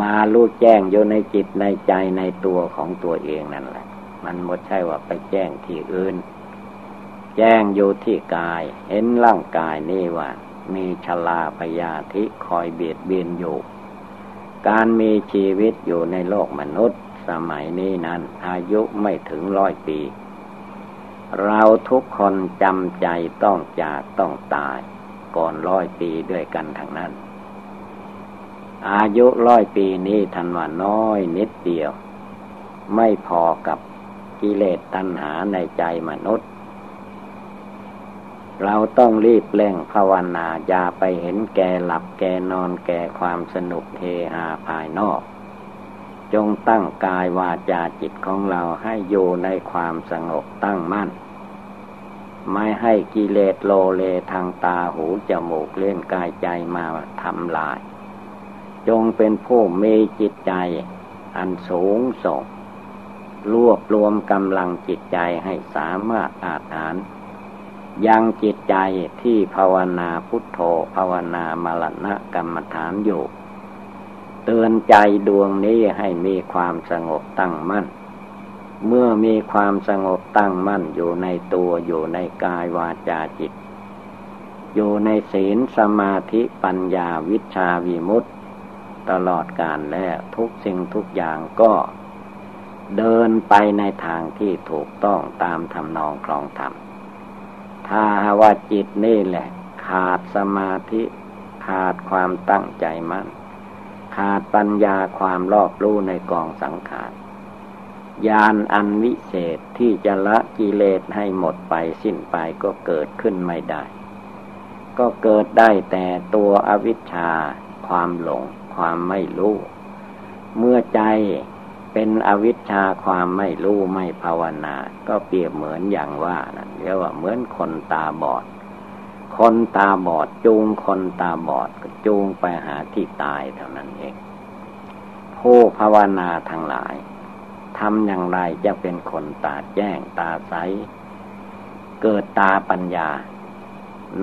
Speaker 1: มารู้แจ้งอยู่ในจิตในใจในตัวของตัวเองนั่นแหละ มันไม่ใช่ว่าไปแจ้งที่อื่น แจ้งอยู่ที่กาย เห็นร่างกายนี่ว่า มีชลาพยาธิคอยเบียดเบียนอยู่ การมีชีวิตอยู่ในโลกมนุษย์ สมัยนี้นั้น อายุไม่ถึงร้อยปีเราทุกคนจำใจต้องจากต้องตาย ก่อนร้อยปีด้วยกันทั้งนั้น อายุร้อยปีนี้ทันว่าน้อยนิดเดียว ไม่พอกับกิเลสตัณหาในใจมนุษย์ เราต้องรีบเร่งภาวนาอย่าไปเห็นแก่หลับแก่นอนแก่ความสนุกเฮฮาภายนอก จงตั้งกายวาจาจิตของเราให้อยู่ในความสงบตั้งมั่น ไม่ให้กิเลสโลเลทางตาหูจมูกเล่นกายใจมาทำลาย จงเป็นผู้มีจิตใจ อันสูงส่ง รวบรวมกำลังจิตใจให้สามารถอาจหารยังจิตใจที่ภาวนาพุทโธภาวนามรณะกรรมฐานอยู่ เตือนใจดวงนี้ให้มีความสงบตั้งมั่น เมื่อมีความสงบตั้งมั่นอยู่ในตัวอยู่ในกายวาจาจิต อยู่ในศีลสมาธิปัญญาวิชาวิมุตตตลอดกาลแล้วทุกสิ่งทุกอย่างก็เดินไปในทางที่ถูกต้องตามทำนองครองธรรม ถ้าว่าจิตนี่แหละ ขาดสมาธิขาดความตั้งใจมัน่น ขาดปัญญาความรอบรู้ในกองสังขาร ยานอันวิเศษที่จะละกิเลสให้หมดไปสิ้นไปก็เกิดขึ้นไม่ได้ ก็เกิดได้แต่ตัวอวิชชา ความหลง ความไม่รู้ เมื่อใจเป็นอวิชชาความไม่รู้ไม่ภาวนา ก็เปรียบเหมือนอย่างว่านะเรียกว่าเหมือนคนตาบอด คนตาบอดจูงคนตาบอดก็จูงไปหาที่ตายเท่านั้นเองผู้ภาวนาทั้งหลาย ทำอย่างไรจะเป็นคนตาแจ้งตาใส เกิดตาปัญญา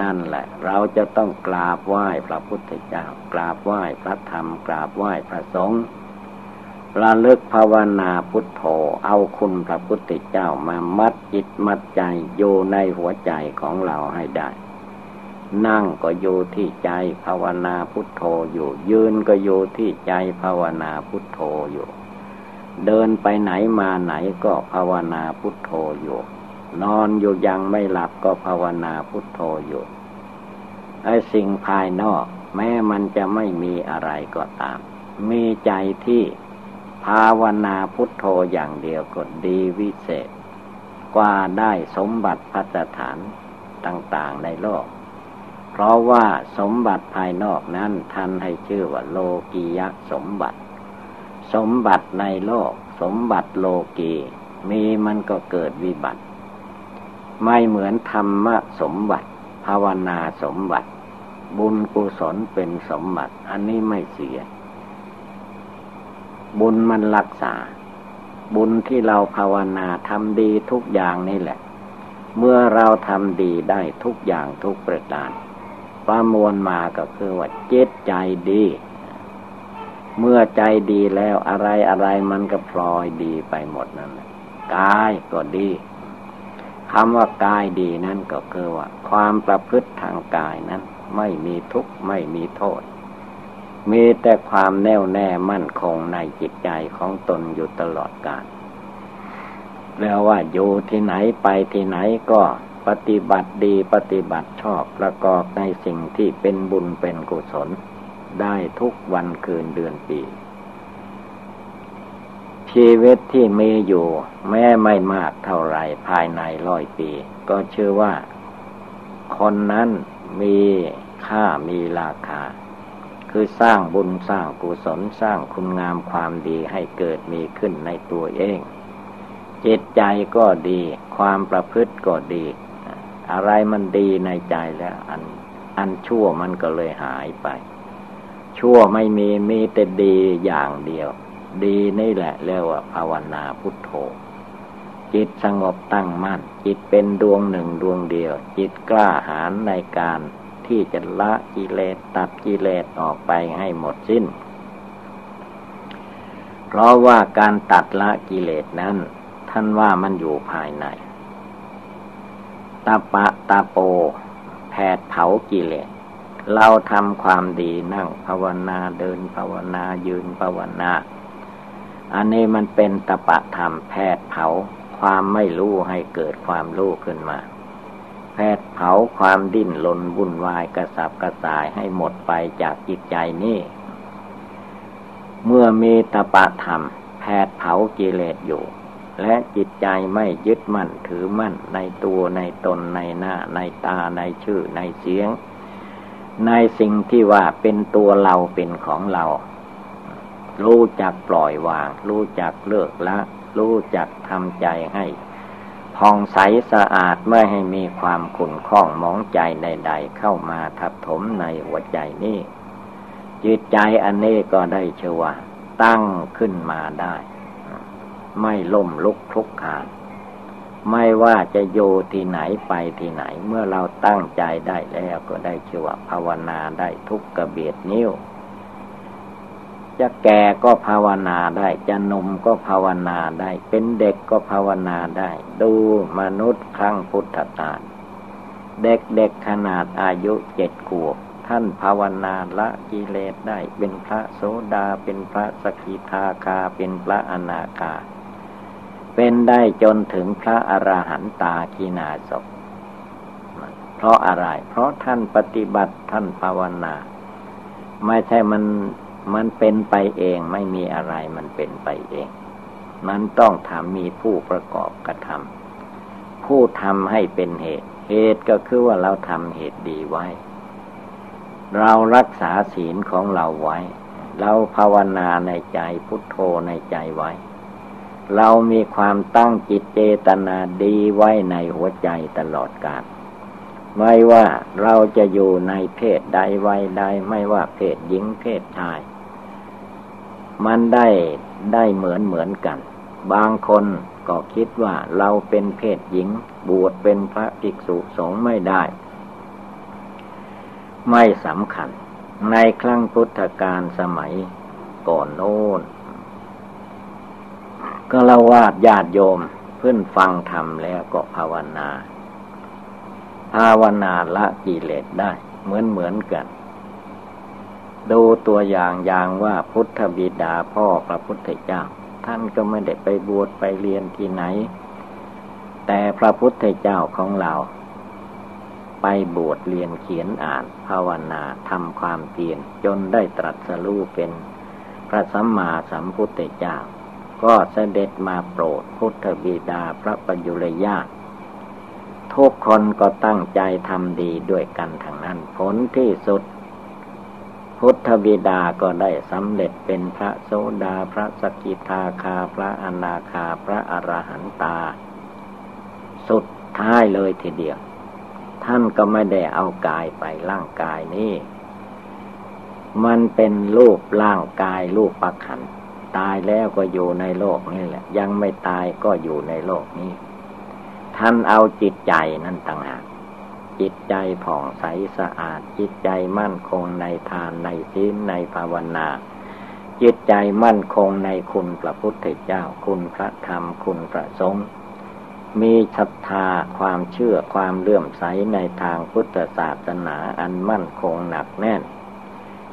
Speaker 1: นั่นแหละ เราจะต้องกราบไหว้พระพุทธเจ้า กราบไหว้พระธรรม กราบไหว้พระสงฆ์ระลึกภาวนาพุทโธ เอาคุณพระพุทธเจ้ามามัดจิตมัดใจอยู่ในหัวใจของเราให้ได้ นั่งก็อยู่ที่ใจภาวนาพุทโธอยู่ ยืนก็อยู่ที่ใจภาวนาพุทโธอยู่ เดินไปไหนมาไหนก็ภาวนาพุทโธอยู่ นอนอยู่ยังไม่หลับก็ภาวนาพุทโธอยู่ไอ้สิ่งภายนอก แม้มันจะไม่มีอะไรก็ตาม มีใจที่ภาวนาพุทโธอย่างเดียวก็ดีวิเศษ กว่าได้สมบัติพัฒฐานต่าง ๆ ในโลก เพราะว่าสมบัติภายนอกนั้นท่านให้ชื่อว่าโลกียสมบัติ สมบัติในโลก สมบัติโลกีมีมันก็เกิดวิบัติ ไม่เหมือนธรรมสมบัติ ภาวนาสมบัติ บุญกุศลเป็นสมบัติ อันนี้ไม่เสีย บุญมันรักษา บุญที่เราภาวนาทำดีทุกอย่างนี่แหละ เมื่อเราทำดีได้ทุกอย่างทุกประการประมวลมาก็คือว่าเจตใจดี เมื่อใจดีแล้วอะไรอะไรมันก็พลอยดีไปหมดนั่นแหละกายก็ดีคำว่ากายดีนั่นก็คือว่า ความประพฤติทางกายนั้น ไม่มีทุกข์ไม่มีโทษ มีแต่ความแน่วแน่มั่นคงในจิตใจของตนอยู่ตลอดกาลแล้วว่าอยู่ที่ไหนไปที่ไหนก็ปฏิบัติดีปฏิบัติชอบประกอบในสิ่งที่เป็นบุญเป็นกุศล ได้ทุกวันคืนเดือนปี ชีวิตที่มีอยู่แม้ไม่มากเท่าไรภายในร้อยปี ก็เชื่อว่า คนนั้นมีค่ามีราคา คือสร้างบุญสร้างกุศลสร้างคุณงามความดีให้เกิดมีขึ้นในตัวเอง จิตใจก็ดี ความประพฤติก็ดี อะไรมันดีในใจแล้วอันอันชั่วมันก็เลยหายไป ชั่วไม่มีมีแต่ดีอย่างเดียว ดีนี่แหละเรียกว่าภาวนาพุทโธ จิตสงบตั้งมั่น จิตเป็นดวงหนึ่งดวงเดียว จิตกล้าหาญในการที่จะละกิเลสตัดกิเลสออกไปให้หมดสิ้น เพราะว่าการตัดละกิเลสนั้น ท่านว่ามันอยู่ภายในตาปะตาโป แผดเผากิเลส เราทำความดีนั่งภาวนาเดินภาวนายืนภาวนา อันนี้มันเป็นตปะธรรมแผดเผาความไม่รู้ให้เกิดความรู้ขึ้นมาแผดเผาความดิ้นรนวุ่นวายกระสับกระส่ายให้หมดไปจากจิตใจนี่ เมื่อมีตปะธรรมแผดเผากิเลสอยู่ และจิตใจไม่ยึดมั่นถือมั่นในตัวในตนในหน้าในตาในชื่อในเสียง ในสิ่งที่ว่าเป็นตัวเราเป็นของเรา รู้จักปล่อยวาง รู้จักเลิกละ รู้จักทำใจให้ผ่องใสสะอาดไม่ให้มีความขุ่นข้องมองใจใด ๆ เข้ามาทับถมในหัวใจนี้จิตใจอันนี้ก็ได้เชื่อว่า ตั้งขึ้นมาได้ ไม่ล่มลุกคลุกคาน ไม่ว่าจะโยที่ไหนไปที่ไหน เมื่อเราตั้งใจได้แล้วก็ได้ชื่อว่าภาวนาได้ทุกกระเบียดนิ้ว จะแก่ก็ภาวนาได้ จะนมก็ภาวนาได้ เป็นเด็กก็ภาวนาได้ ดูมนุษย์ครั้งพุทธกาลเด็กๆขนาดอายุเจ็ดขวบท่านภาวนาละกิเลสได้ เป็นพระโสดาเป็นพระสกิทาคาเป็นพระอนาคา เป็นได้จนถึงพระอระหันตาคีนาศเพราะอะไร เพราะท่านปฏิบัติท่านภาวนา ไม่ใช่มันมันเป็นไปเองไม่มีอะไรมันเป็นไปเอง มันต้องทำมีผู้ประกอบกระทำผู้ทำให้เป็นเหตุ เหตุก็คือว่าเราทำเหตุดีไว้ เรารักษาศีลของเราไว้ เราภาวนาในใจพุทโธในใจไว้ เรามีความตั้งจิตเจตนาดีไว้ในหัวใจตลอดกาลไม่ว่าเราจะอยู่ในเพศใดวัยใดไม่ว่าเพศหญิงเพศชาย มันได้ได้เหมือนเหมือนกัน บางคนก็คิดว่าเราเป็นเพศหญิง บวชเป็นพระภิกษุสงฆ์ไม่ได้ ไม่สำคัญ ในครั้งพุทธกาลสมัยก่อนโน้น ก็ละวาดญาติโยมเพื่อนฟังธรรมแล้วก็ภาวนา ภาวนาละกิเลสได้ เหมือนเหมือนกัน ดูตัวอย่างอย่างว่าพุทธบิดาพ่อพระพุทธเจ้า ท่านก็ไม่ได้ไปบวชไปเรียนที่ไหน แต่พระพุทธเจ้าของเรา ไปบวชเรียนเขียนอ่าน ภาวนาทำความเพียรจนได้ตรัสรู้เป็นพระสัมมาสัมพุทธเจ้า ก็เสด็จมาโปรดพุทธบิดาพระปยุรญาตทุกคนก็ตั้งใจทำดีด้วยกันทางนั้น ผลที่สุด พุทธบิดาก็ได้สำเร็จเป็นพระโสดาพระสกิทาคาพระอนาคาพระอรหันตา สุดท้ายเลยทีเดียว ท่านก็ไม่ได้เอากายไปร่างกายนี้ มันเป็นรูปร่างกายรูปประคัน ตายแล้วก็อยู่ในโลกนี่แหละ ยังไม่ตายก็อยู่ในโลกนี้ ท่านเอาจิตใจนั่นต่างหากจิตใจผ่องใสสะอาด จิตใจมั่นคงในทานในศีลในภาวนา จิตใจมั่นคงในคุณพระพุทธเจ้า คุณพระธรรมคุณพระสงฆ์มีศรัทธาความเชื่อความเลื่อมใสในทางพุทธศาสนาอันมั่นคงหนักแน่น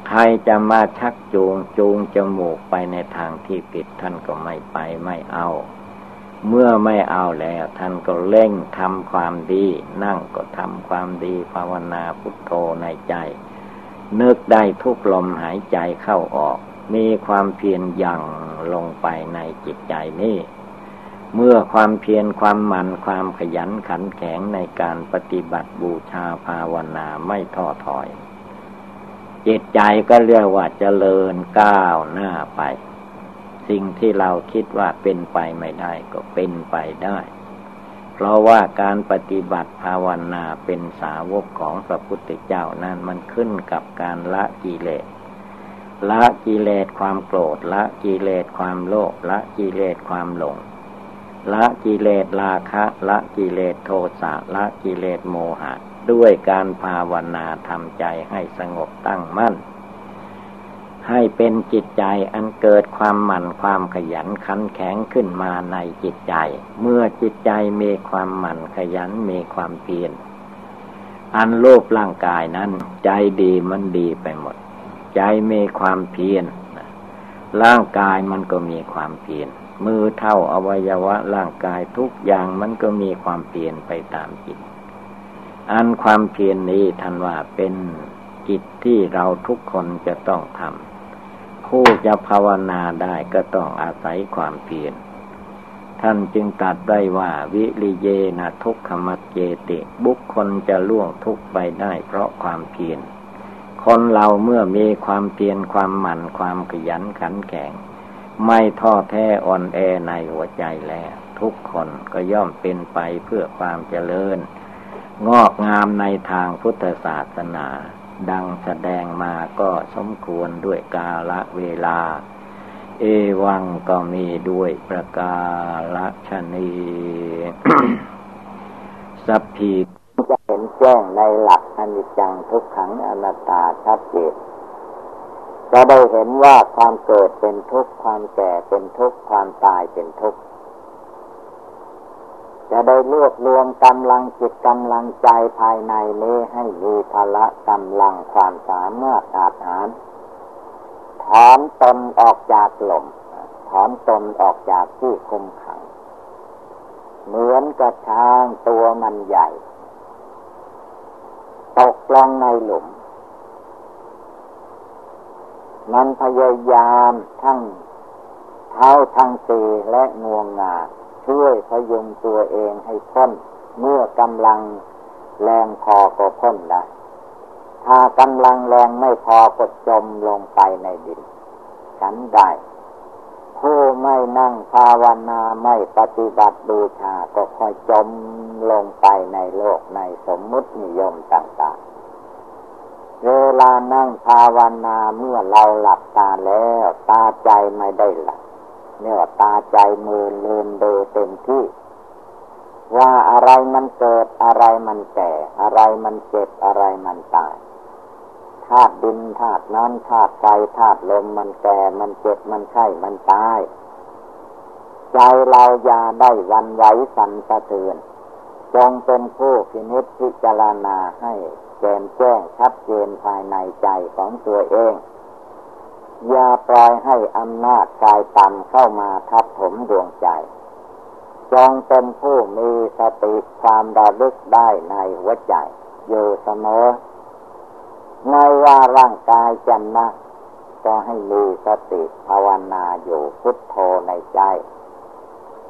Speaker 1: ใครจะมาชักจูงจูงจมูกไปในทางที่ผิดท่านก็ไม่ไปไม่เอา เมื่อไม่เอาแล้ว ท่านก็เร่งทำความดี นั่งก็ทำความดีภาวนาพุทโธในใจนึกได้ทุกลมหายใจเข้าออก มีความเพียรยั่งลงไปในจิตใจนี้เมื่อความเพียรความหมั่นความขยันขันแข็งในการปฏิบัติบูชาภาวนาไม่ท้อถอย จิตใจก็เรียกว่าเจริญก้าวหน้าไป สิ่งที่เราคิดว่าเป็นไปไม่ได้ก็เป็นไปได้ เพราะว่าการปฏิบัติภาวนาเป็นสาวกของพระพุทธเจ้านั้นมันขึ้นกับการละกิเลส
Speaker 2: ละกิเลสความโกรธละกิเลสความโลภละกิเลสความหลง ละกิเลสราคะ ละกิเลสโทสะละกิเลสโมหะ ด้วยการภาวนาทำใจให้สงบตั้งมั่น ให้เป็นจิตใจอันเกิดความหมั่นความขยันขันแข็งขึ้นมาในจิตใจ เมื่อจิตใจมีความหมั่นขยันมีความเพียรอันโลภร่างกายนั้น ใจดีมันดีไปหมด ใจมีความเพียรร่างกายมันก็มีความเพียรมือเท่าอวัยวะร่างกายทุกอย่างมันก็มีความเปลี่ยนไปตามจิต อันความเพียรนนี้ท่านว่าเป็นกิจที่เราทุกคนจะต้องทำผู้จะภาวนาได้ก็ต้องอาศัยความเพียรท่านจึงตัดได้ว่าวิริเยนะทุกขมัจเจติ บุคคลจะล่วงทุกไปได้เพราะความเพียรคนเราเมื่อมีความเพียรความหมั่นความขยันขันแข็ง ไม่ท้อแท้อ่อนแอในหัวใจแล้ว ทุกคนก็ย่อมเป็นไปเพื่อความเจริญ งอกงามในทางพุทธศาสนา ดังแสดงมาก็สมควรด้วยกาละเวลา เอวังก็มีด้วยประกาละชนีสัพพีจะเห็นแจ้งในหลักอนิจจังทุกขังอนัตตาชัดเจนจะได้เห็นว่าความเกิดเป็นทุกข์ความแก่เป็นทุกข์ความตายเป็นทุกข์ จะได้รวบรวมกำลังจิตกำลังใจภายในนี้ให้มีพละกำลังความสามารถอาหารถอนตนออกจากหล่มถอนตนออกจากที่คุมขัง เหมือนกระช้างตัวมันใหญ่ ตกลงในหลุม มันพยายามทั้งเท้าทั้งตีและงวงงา ช่วยพยุงตัวเองให้พ้น เมื่อกำลังแรงพอก็พ้นได้ ถ้ากำลังแรงไม่พอก็จมลงไปในดินฉันได้ ผู้ไม่นั่งภาวนาไม่ปฏิบัติบูชาก็ค่อยจมลงไปในโลกในสมมุตินิยมต่างๆ เวลานั่งภาวนาเมื่อเราหลับตาแล้ว ตาใจไม่ได้หลับ เนี่ยตาใจมือลืมดูเต็มที่ ว่าอะไรมันเกิดอะไรมันแก่อะไรมันเจ็บอะไรมันตายธาตุดินธาตุน้ำธาตุไฟธาตุลมมันแก่มันเจ็บมันไข้มันตาย ใจเราอย่าได้วันไหวสั่นสะเทือนจงเป็นผู้พินิจพิจารณาให้แจ่มแจ้งชัดเจนภายในใจของตัวเอง อย่าปล่อยให้อำนาจกายต่ำเข้ามาทับถมดวงใจ จงเป็นผู้มีสติความระลึกได้ในหัวใจอยู่เสมอไม่ว่าร่างกายจะนั่งก็ให้มีสติภาวนาอยู่พุทโธในใจ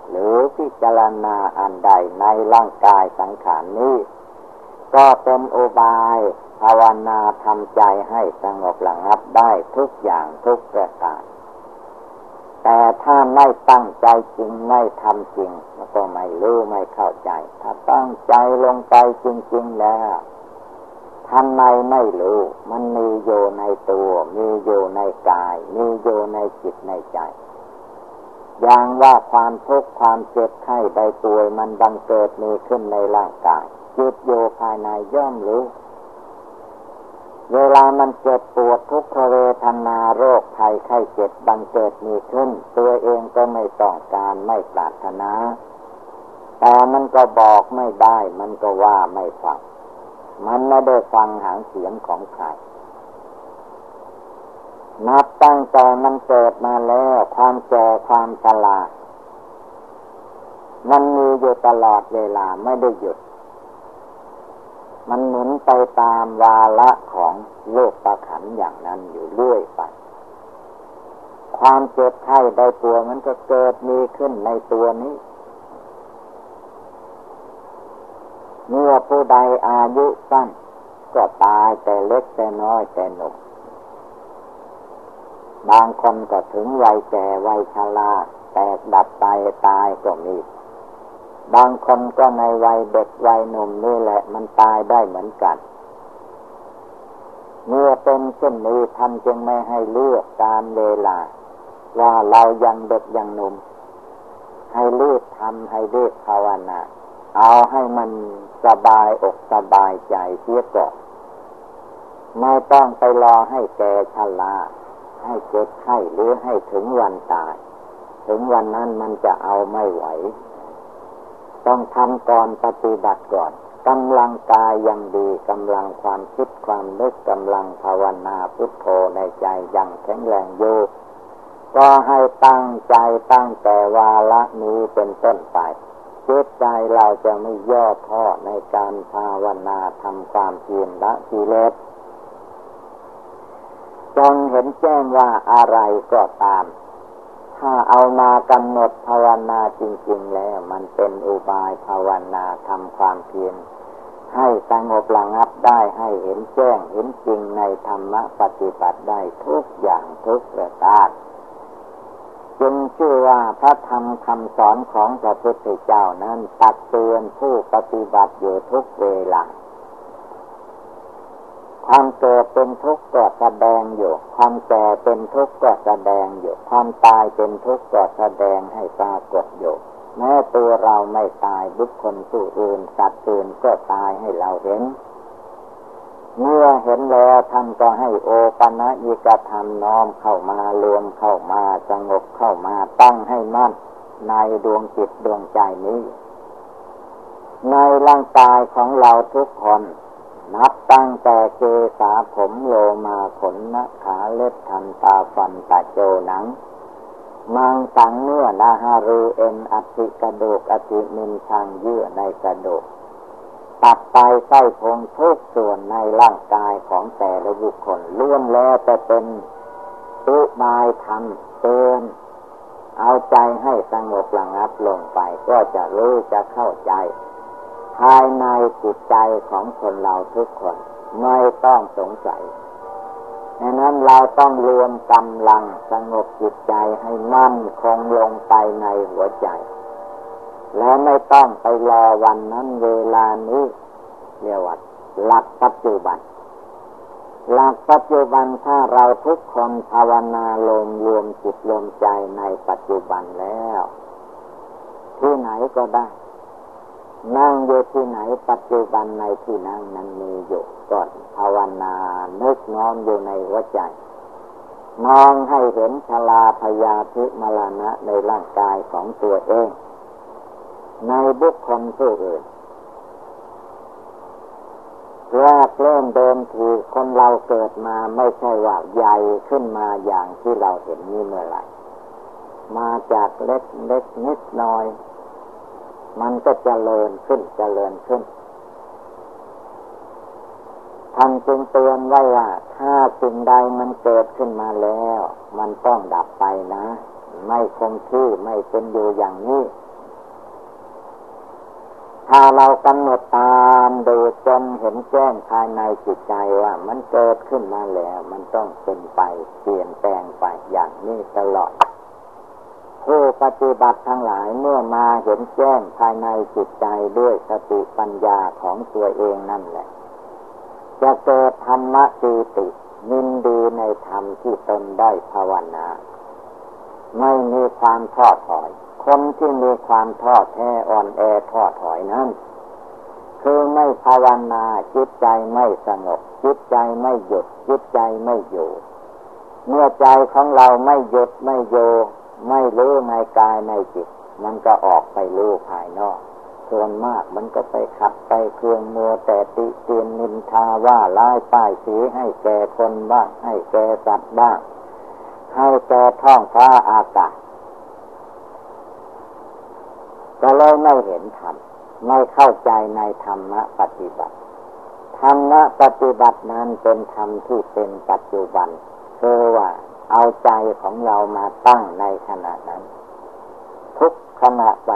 Speaker 2: หรือพิจารณาอันใดในร่างกายสังขารนี้ ก็เป็นอุบาย ภาวนาทำใจให้สงบระงับได้ทุกอย่างทุกประการแต่ถ้าไม่ตั้งใจจริงไม่ทำจริงมันก็ไม่รู้ไม่เข้าใจ ถ้าตั้งใจลงไปจริง ๆ แล้วทำในไม่รู้ มันมีอยู่ในตัว มีอยู่ในกาย มีอยู่ในจิตในใจ อย่างว่าความทุกข์ความเจ็บไข้ใดตัวมันบังเกิดมีขึ้นในร่างกายจิตโยภายในย่อมรู้ เวลามันเจ็บปวดทุกขเวทนาโรคภัยไข้เจ็บบังเกิดมีขึ้น ตัวเองก็ไม่ต้องการไม่ปรารถนา แต่มันก็บอกไม่ได้ มันก็ว่าไม่ฟัง มันไม่ได้ฟังหางเสียงของใครนับตั้งแต่มันเกิดมาแล้ว ความแก่ความชรามันมีอยู่ตลอดเวลาไม่ได้หยุด มันหมุนไปตามวาระของโลกประขันอย่างนั้นอยู่เรื่อยไป ความเจ็บไข้ได้ตัวมันก็เกิดมีขึ้นในตัวนี้เมื่อผู้ใดอายุสั้นก็ตายแต่เล็กแต่น้อยแต่หนุ่มบางคนก็ถึงวัยแก่วัยชราแตกดับไปตายก็มี บางคนก็ในวัยเด็กวัยหนุ่มนี่แหละมันตายได้เหมือนกันเมื่อเป็นเช่นนี้ท่านจึงไม่ให้เลือกการเวลา ว่าเรายังเด็กยังหนุ่ม ให้รีบทำให้รีบภาวนาเอาให้มันสบายอกสบายใจเสียก่อนไม่ต้องไปรอให้แกชราให้เจ็บไข้หรือให้ถึงวันตาย ถึงวันนั้นมันจะเอาไม่ไหว ต้องทำก่อนปฏิบัติก่อนกำลังกายยังดีกำลังความคิดความนึกกำลังภาวนาพุทโธในใจยังแข็งแรงอยู่ก็ให้ตั้งใจตั้งแต่วาละนี้เป็นต้นไปจิตใจเราจะไม่ย่อท้อในการภาวนาทำความเพียรละกิเลสจงเห็นแจ้งว่าอะไรก็ตาม ถ้าเอามากำหนดภาวนาจริง ๆ แล้ว มันเป็นอุบายภาวนาทำความเพียรให้สงบระงับได้ให้เห็นแจ้งเห็นจริงในธรรมปฏิบัติได้ทุกอย่างทุกประการจึงชื่อว่าพระธรรมคำสอนของพระพุทธเจ้านั้นตักเตือนผู้ปฏิบัติอยู่ทุกเวลา ความเกิดเป็นทุกข์ก็แสดงอยู่ความแก่เป็นทุกข์ก็แสดงอยู่ความตายเป็นทุกข์ก็แสดงให้ปรากฏอยู่แม้ตัวเราไม่ตายบุคคลผู้อื่นสัตว์อื่นก็ตายให้เราเห็น เมื่อเห็นแล้วท่านก็ให้โอปัญญิกธรรมน้อมเข้ามารวมเข้ามาสงบเข้ามาตั้งให้มั่นในดวงจิตดวงใจนี้ ในร่างกายของเราทุกคน นับตั้งแต่เกสาผมโลมาขนนะขาเล็บทันตาฟันตาโจหนัง มังสังเนื้อนาฮารูเอ็นอธิกระดูกอธิมินทางเยื่อในกระดูกตัดไปไส้พงทุกส่วนในร่างกายของแต่ละบุคคลล้วนแล้วจะเป็นอุบายธรรมเตือนเอาใจให้สงบระงับลงไปก็จะรู้จะเข้าใจ ภายในจิตใจของคนเราทุกคน ไม่ต้องสงสัยดังนั้นเราต้องรวมกำลังสงบจิตใจให้มั่นคงลงไปในหัวใจ และไม่ต้องไปรอวันนั้นเวลานี้เรียกว่าหลักปัจจุบันหลักปัจจุบันถ้าเราทุกคนภาวนาลมรวมจิตรวมใจในปัจจุบันแล้ว ที่ไหนก็ได้ นั่งอยู่ที่ไหนปัจจุบันในที่นั่งนั้นมีอยู่ก่อนภาวนานึกน้อมอยู่ในหัวใจ มองให้เห็นชลาพยาธิมรณะในร่างกายของตัวเอง ในบุคคลผู้อื่นแรกเริ่มเดิมทีคนเราเกิดมาไม่ใช่ว่าใหญ่ขึ้นมาอย่างที่เราเห็นนี่เมื่อไหร่มาจากเล็กเล็กนิดน้อย มันก็จเจริญขึ้นจเจริญขึ้นท่านจึงเตือนไว้ว่า ถ้าสิ่งใดมันเกิดขึ้นมาแล้ว มันต้องดับไปนะ ไม่คงที่ไม่เป็นอยู่อย่างนี้ ถ้าเรากำหนดตามดูจนเห็นแจ้งภายในจิตใจว่า มันเกิดขึ้นมาแล้ว มันต้องเป็นไปเปลี่ยนแปลงไปอย่างนี้ตลอด ผู้ปฏิบัติทั้งหลายเมื่อมาเห็นแจ้งภายในจิตใจด้วยสติปัญญาของตัวเองนั่นแหละ จะเกิดธรรมะตีติยินดีในธรรมที่ตนได้ภาวนา ไม่มีความท้อถอย คนที่มีความท้อแท้อ่อนแอท้อถอยนั้นคือไม่ภาวนาจิตใจไม่สงบจิตใจไม่หยุดจิตใจไม่อยู่ เมื่อใจของเราไม่หยุดไม่อยู่ ไม่รู้ในกายในจิต มันก็ออกไปรู้ภายนอกส่วนมากมันก็ไปขัดไปเครื่องมัวแต่ติเตียนนินทาว่าร้ายป้ายสีให้แก่คนบ้าง ให้แก่สัตว์บ้าง ให้แก่ท้องฟ้าอากาศก็เลยไม่เห็นธรรมไม่เข้าใจในธรรมะปฏิบัติธรรมะปฏิบัตินั้นเป็นธรรมที่เป็นปัจจุบันคือว่า เอาใจของเรามาตั้งในขณะนั้น ทุกขณะไป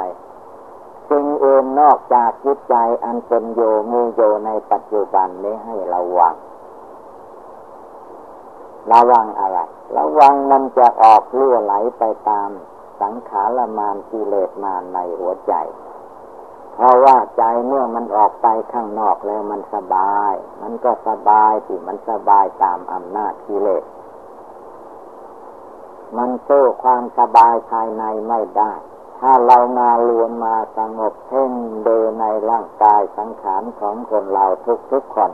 Speaker 2: สิ่งอื่นนอกจากจิตใจอันเป็นโยมีโยในปัจจุบันนี้ให้ระวัง ระวังอะไร ระวังมันจะออกเลื่อไหลไปตามสังขารมานกิเลสมานในหัวใจ เพราะว่าใจเมื่อมันออกไปข้างนอกแล้วมันสบาย มันก็สบายที่มันสบายตามอำนาจกิเลส มันสู้ความสบายภายในไม่ได้ ถ้าเรามารวมมาสงบเพ่งดูในร่างกายสังขารของคนเราทุกทุกคน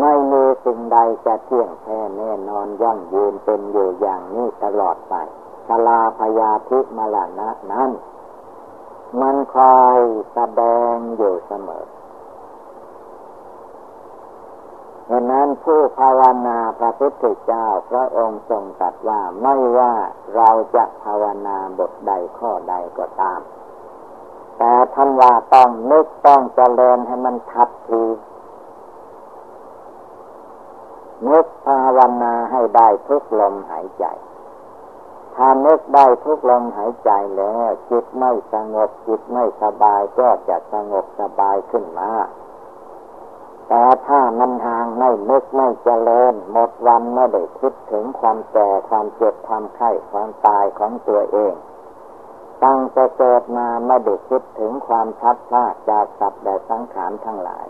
Speaker 2: ไม่มีสิ่งใดจะเที่ยงแท้แน่นอนยั่งยืนเป็นอยู่อย่างนี้ตลอดไปชลาพยาธิมลานะนั้น มันคอยแสดงอยู่เสมอ ดังนั้นผู้ภาวนาพระพุทธเจ้าพระองค์ทรงตรัสว่าไม่ว่าเราจะภาวนาบทใดข้อใดก็ตาม แต่ท่านว่าต้องนึกต้องเจริญให้มันทัดทีนึกภาวนาให้ได้ทุกลมหายใจ ถ้านึกได้ทุกลมหายใจแล้ว จิตไม่สงบจิตไม่สบายก็จะสงบสบายขึ้นมา แต่ถ้ามันห่างไม่นึกไม่เจริญหมดวันไม่ได้คิดถึงความแก่ความเจ็บความไข้ความตายของตัวเอง ตั้งแต่เกิดมาไม่ได้คิดถึงความชัดพลาดจากสัตว์และสังขารทั้งหลาย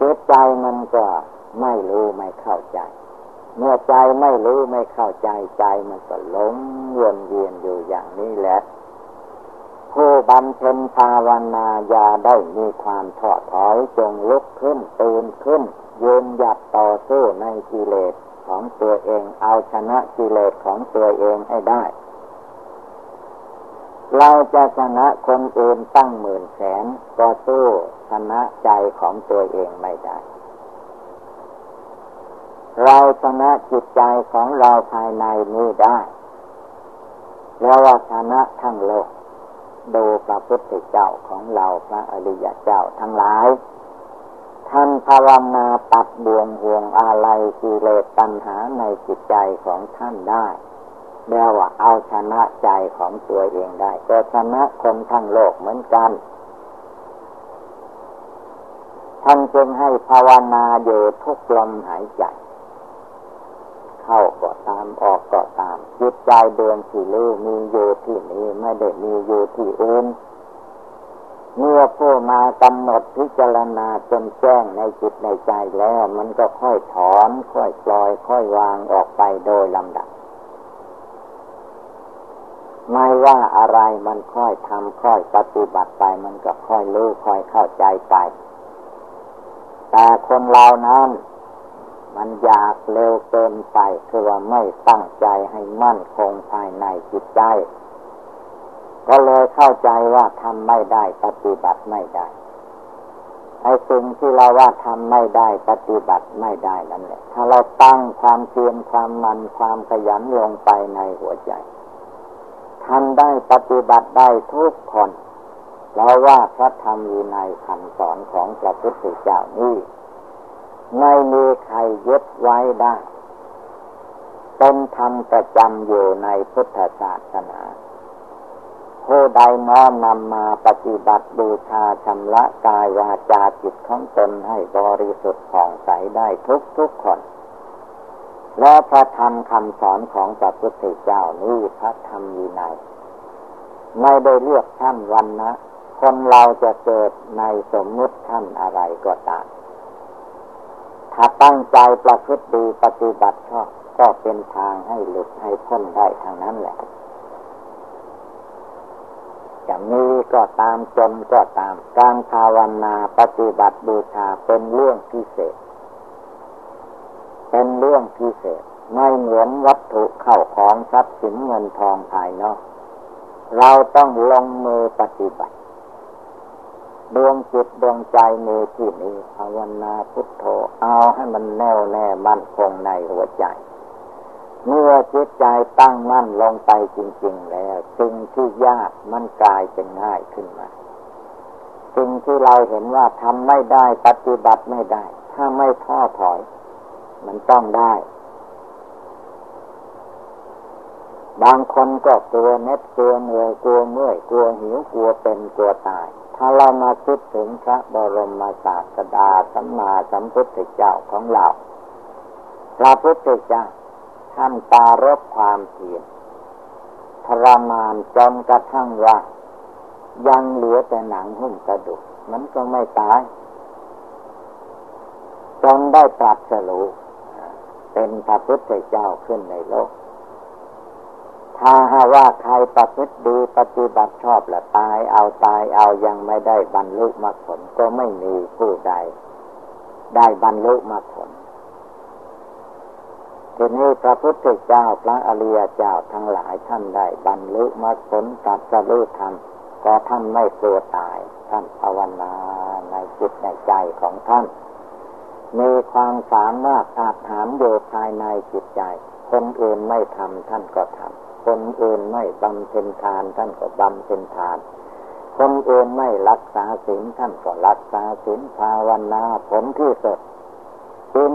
Speaker 2: จิตใจมันก็ไม่รู้ไม่เข้าใจ เมื่อใจไม่รู้ไม่เข้าใจใจมันก็หลงวนเวียนอยู่อย่างนี้แหละ ผู้บำเพ็ญภาวนาอย่าได้มีความท้อถอยจงลุกขึ้นตื่นขึ้นยืนหยัดต่อสู้ในกิเลสของตัวเองเอาชนะกิเลสของตัวเองให้ได้ เราจะชนะคนอื่นตั้งหมื่นแสนก็สู้ชนะใจของตัวเองไม่ได้ เราชนะจิตใจของเราภายในนี้ได้ แล้วว่าชนะทั้งโลก ดูพระพุทธเจ้าของเราพระอริยเจ้าทั้งหลาย ท่านภาวนาตัดบ่วงห่วงอะไรกิเลสตัณหาในจิตใจของท่านได้แล้วว่าเอาชนะใจของตัวเองได้ ก็ชนะคนทั้งโลกเหมือนกัน ท่านจึงให้ภาวนาอยู่ทุกลมหายใจ เข้าก็ตามออกก็ตามจิตใจเดินที่รู้มีอยู่ที่นี้ไม่ได้มีอยู่ที่อื่นเมื่อผู้มากำหนดพิจารณาจนแจ้งในจิตในใจแล้ว มันก็ค่อยถอน ค่อยปล่อย ค่อยวางออกไปโดยลำดับ ไม่ว่าอะไรมันค่อยทำค่อยปฏิบัติไป มันก็ค่อยรู้ค่อยเข้าใจไป แต่คนเรานั้น มันอยากเร็วเกินไปคือว่าไม่ตั้งใจให้มั่นคงภายในจิตใจ ก็เลยเข้าใจว่าทำไม่ได้ปฏิบัติไม่ได้ไอ้สิ่งที่เราว่าทำไม่ได้ปฏิบัติไม่ได้นั่นแหละ ถ้าเราตั้งความเพียรความมันความขยันลงไปในหัวใจทำได้ปฏิบัติได้ทุกคนเราว่าพระธรรมอยู่ในคำสอนของพระพุทธเจ้านี้ ไม่มีใครยึดไว้ได้ เป็นธรรมประจำอยู่ในพุทธศาสนา ผู้ใดน้อมนำมาปฏิบัติบูชาชำระกายวาจาจิตของตนให้บริสุทธิ์ผ่องใสได้ทุกทุกคน และพระธรรมคำสอนของพระพุทธเจ้านี้พระธรรมยีในไม่ได้เลือกท่านวันนะ คนเราจะเกิดในสมมุติท่านอะไรก็ตาม ถ้าตั้งใจประพฤติดีปฏิบัติชอบก็เป็นทางให้หลุดให้พ้นได้ทางนั้นแหละจะมีก็ตามจนก็ตาม การภาวนาปฏิบัติบูชาเป็นเรื่องพิเศษ เป็นเรื่องพิเศษ ไม่เหมือนวัตถุเข้าของทรัพย์สินเงินทองภายนอก เราต้องลงมือปฏิบัติ ดวงจิตดวงใจมีที่นี้ภาวนาพุทโธเอาให้มันแน่วแน่มั่นคงในหัวใจ เมื่อจิตใจตั้งมั่นลงไปจริง ๆ แล้วสิ่งที่ยากมันกลายเป็นง่ายขึ้นมาสิ่งที่เราเห็นว่าทำไม่ได้ปฏิบัติไม่ได้ ถ้าไม่ท้อถอย มันต้องได้ บางคนก็กลัวเน็ตกลัวเหนื่อยกลัวเมื่อยกลัวหิวกลัวเป็นกลัวตาย ถ้าเรามาคิดถึงพระบรมศาสดาสัมมาสัมพุทธเจ้าของเรา พระพุทธเจ้าท่านตารบความเพียรทรมานจนกระทั่งว่า ยังเหลือแต่หนังหุ้มกระดูกมันก็ไม่ตาย จนได้ตรัสรู้เป็นพระพุทธเจ้าขึ้นในโลก ถ้าหาว่าใครประพฤติดีปฏิบัติชอบและตายเอาตายเอายังไม่ได้บรรลุมรรคผลก็ไม่มีผู้ใด ได้บรรลุมรรคผลทีนี้พระพุทธเจ้าพระอริยเจ้าทั้งหลายท่านได้บรรลุมรรคผลตัดสรู้ธรรมก็ท่านไม่กลัวตาย ท่านภาวนาในจิตในใจของท่าน มีความสามารถอาถามอยู่ภายในจิตใจ คนอื่นไม่ทำท่านก็ทำ คนอื่นไม่บำเพ็ญทานท่านก็บำเพ็ญทาน คนอื่นไม่รักษาศีลท่านก็รักษาศีลภาวนาผลที่สุดเป็น